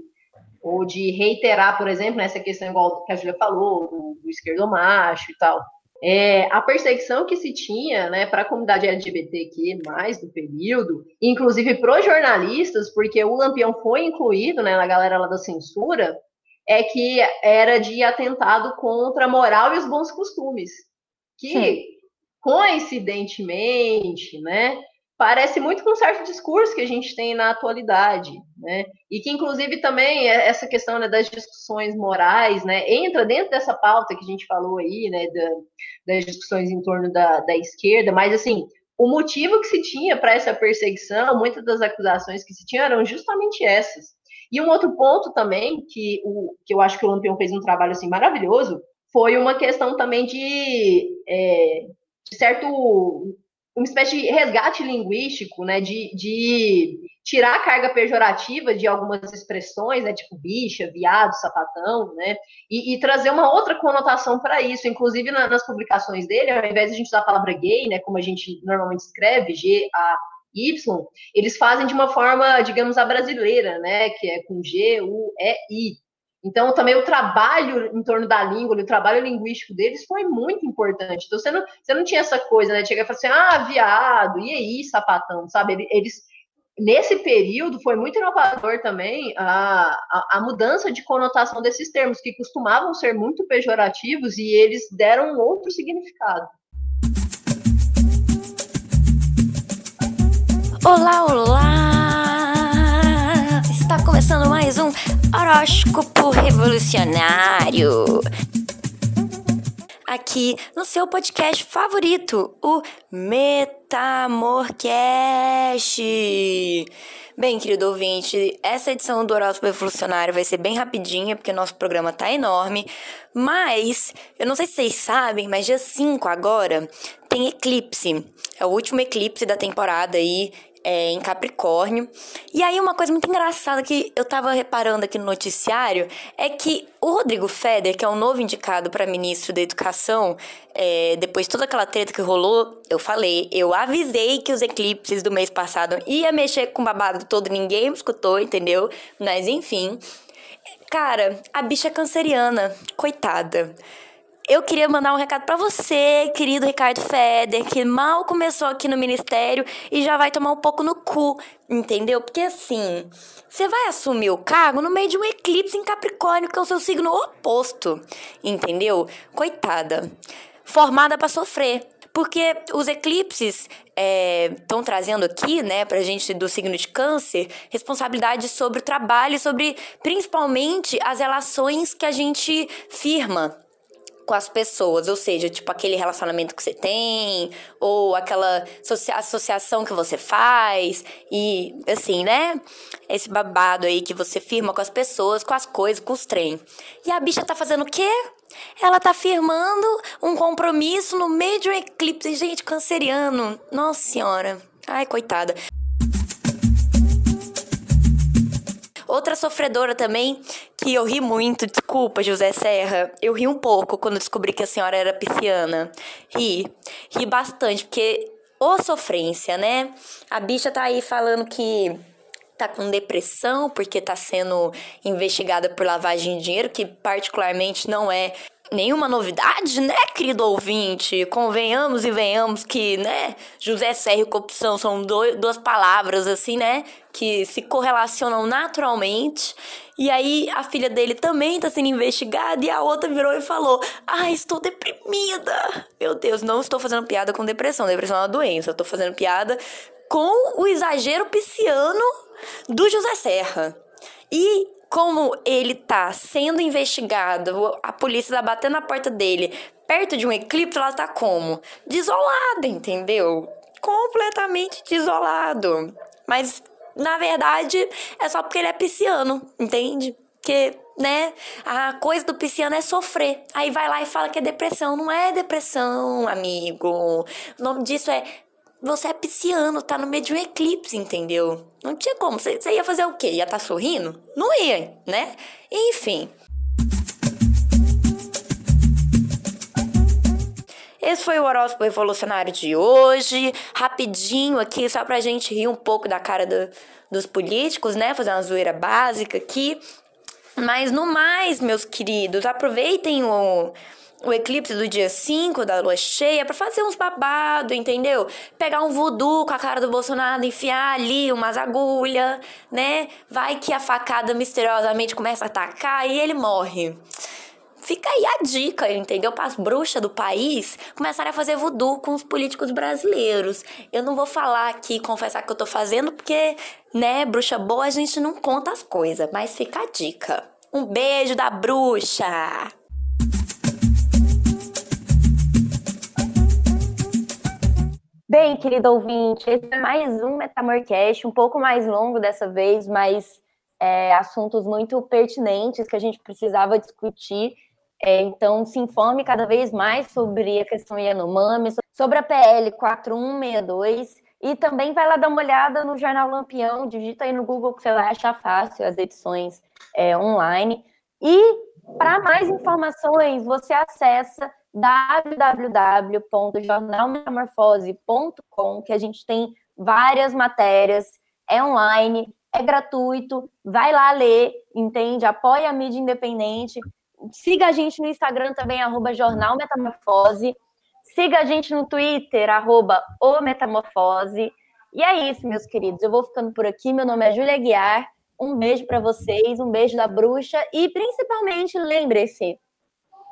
ou de reiterar, por exemplo, nessa questão igual que a Julia falou, do, do esquerdo macho e tal. É, a perseguição que se tinha né, para a comunidade LGBTQ mais do período, inclusive para os jornalistas, porque o Lampião foi incluído né, na galera lá da censura, é que era de atentado contra a moral e os bons costumes. Que, Sim. coincidentemente, né, parece muito com um certo discurso que a gente tem na atualidade, né? E que, inclusive, também é essa questão né, das discussões morais, né, entra dentro dessa pauta que a gente falou aí, né, da, das discussões em torno da, da esquerda, mas, assim, o motivo que se tinha para essa perseguição, muitas das acusações que se tinham eram justamente essas. E um outro ponto também, que, o, que eu acho que o Lampião fez um trabalho, assim, maravilhoso, foi uma questão também de, é, de certo uma espécie de resgate linguístico, né, de, de tirar a carga pejorativa de algumas expressões, né, tipo bicha, viado, sapatão, né, e, e trazer uma outra conotação para isso. Inclusive na, nas publicações dele, ao invés de a gente usar a palavra gay, né, como a gente normalmente escreve, G A Y, eles fazem de uma forma, digamos, a brasileira, né, que é com G U E I. Então, também o trabalho em torno da língua, o trabalho linguístico deles foi muito importante. Então, você não, você não tinha essa coisa, né? Chega e falar assim, ah, viado, e aí, sapatão, sabe? Eles, nesse período, foi muito inovador também a, a, a, mudança de conotação desses termos, que costumavam ser muito pejorativos, e eles deram um outro significado. Olá, olá! Está começando mais um Horóscopo Revolucionário. Aqui no seu podcast favorito, o Metamorcast. Bem, querido ouvinte, essa edição do Horóscopo Revolucionário vai ser bem rapidinha, porque nosso programa tá enorme. Mas, eu não sei se vocês sabem, mas dia 5 agora tem eclipse. É o último eclipse da temporada aí é, em Capricórnio. E aí, uma coisa muito engraçada que eu tava reparando aqui no noticiário é que o Rodrigo Feder, que é o novo indicado para ministro da Educação, é, depois de toda aquela treta que rolou, eu falei, eu avisei que os eclipses do mês passado ia mexer com o babado todo, ninguém me escutou, entendeu? Mas enfim. Cara, a bicha é canceriana, coitada eu queria mandar um recado para você, querido Ricardo Feder, que mal começou aqui no ministério e já vai tomar um pouco no cu, entendeu? Porque assim, você vai assumir o cargo no meio de um eclipse em Capricórnio, que é o seu signo oposto, entendeu? Coitada. Formada para sofrer. Porque os eclipses estão é, trazendo aqui, né, pra gente do signo de câncer, responsabilidade sobre o trabalho, sobre principalmente as relações que a gente firma com as pessoas, ou seja, tipo aquele relacionamento que você tem, ou aquela associação que você faz, e assim, né? Esse babado aí que você firma com as pessoas, com as coisas, com os trem. E a bicha tá fazendo o quê? Ela tá firmando um compromisso no meio de um eclipse, gente, canceriano. Nossa senhora. Ai, coitada. Outra sofredora também, que eu ri muito, desculpa, José Serra. Eu ri um pouco quando descobri que a senhora era pisciana. Ri, ri bastante, porque ô sofrência, né? A bicha tá aí falando que tá com depressão porque tá sendo investigada por lavagem de dinheiro, que particularmente não é nenhuma novidade, né, querido ouvinte? Convenhamos e venhamos que, né, José Serra e corrupção são dois, duas palavras, assim, né, que se correlacionam naturalmente. E aí a filha dele também está sendo investigada e a outra virou e falou: "Ai, estou deprimida". Meu Deus, não estou fazendo piada com depressão. Depressão é uma doença. Eu estou fazendo piada com o exagero pisciano do José Serra. E como ele tá sendo investigado, a polícia tá batendo na porta dele, perto de um eclipse, ela tá como? Desolada, entendeu? Completamente desolado. Mas, na verdade, é só porque ele é pisciano, entende? Porque, né, a coisa do pisciano é sofrer. Aí vai lá e fala que é depressão. Não é depressão, amigo. O nome disso é você é pisciano, tá no meio de um eclipse, entendeu? Não tinha como. Você, ia fazer o quê? Ia estar tá sorrindo? Não ia, né? Enfim. esse foi o horóscopo revolucionário de hoje. Rapidinho aqui, só pra gente rir um pouco da cara do, dos políticos, né? Fazer uma zoeira básica aqui. Mas no mais, meus queridos, aproveitem o o eclipse do dia 5 da lua cheia para fazer uns babado, entendeu? Pegar um voodoo com a cara do Bolsonaro, enfiar ali umas agulhas, né? Vai que a facada misteriosamente começa a atacar e ele morre. Fica aí a dica, entendeu? Para as bruxas do país começarem a fazer voodoo com os políticos brasileiros. Eu não vou falar aqui, confessar que eu tô fazendo, porque, né, bruxa boa a gente não conta as coisas, mas fica a dica. Um beijo da bruxa! Bem, querido ouvinte, esse é mais um Metamorcast, um pouco mais longo dessa vez, mas é, assuntos muito pertinentes que a gente precisava discutir. É, então, se informe cada vez mais sobre a questão Yanomami, sobre a PL 4162, e também vai lá dar uma olhada no Jornal Lampião, digita aí no Google que você vai achar fácil as edições é, online. E para mais informações, você acessa www.jornalmetamorfose.com, que a gente tem várias matérias, é online, é gratuito, vai lá ler, entende? Apoia a mídia independente. Siga a gente no Instagram também, arroba Jornal Metamorfose. Siga a gente no Twitter, arroba o Metamorfose. E é isso, meus queridos. Eu vou ficando por aqui. Meu nome é Júlia Guiar. Um beijo para vocês, um beijo da bruxa e principalmente lembre-se,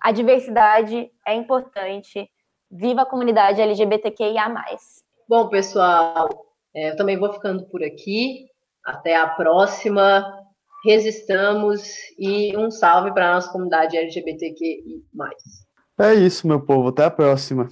a diversidade é importante. Viva a comunidade LGBTQIA. Bom, pessoal, é, eu também vou ficando por aqui. Até a próxima. Resistamos e um salve para a nossa comunidade LGBTQI. É isso, meu povo. Até a próxima.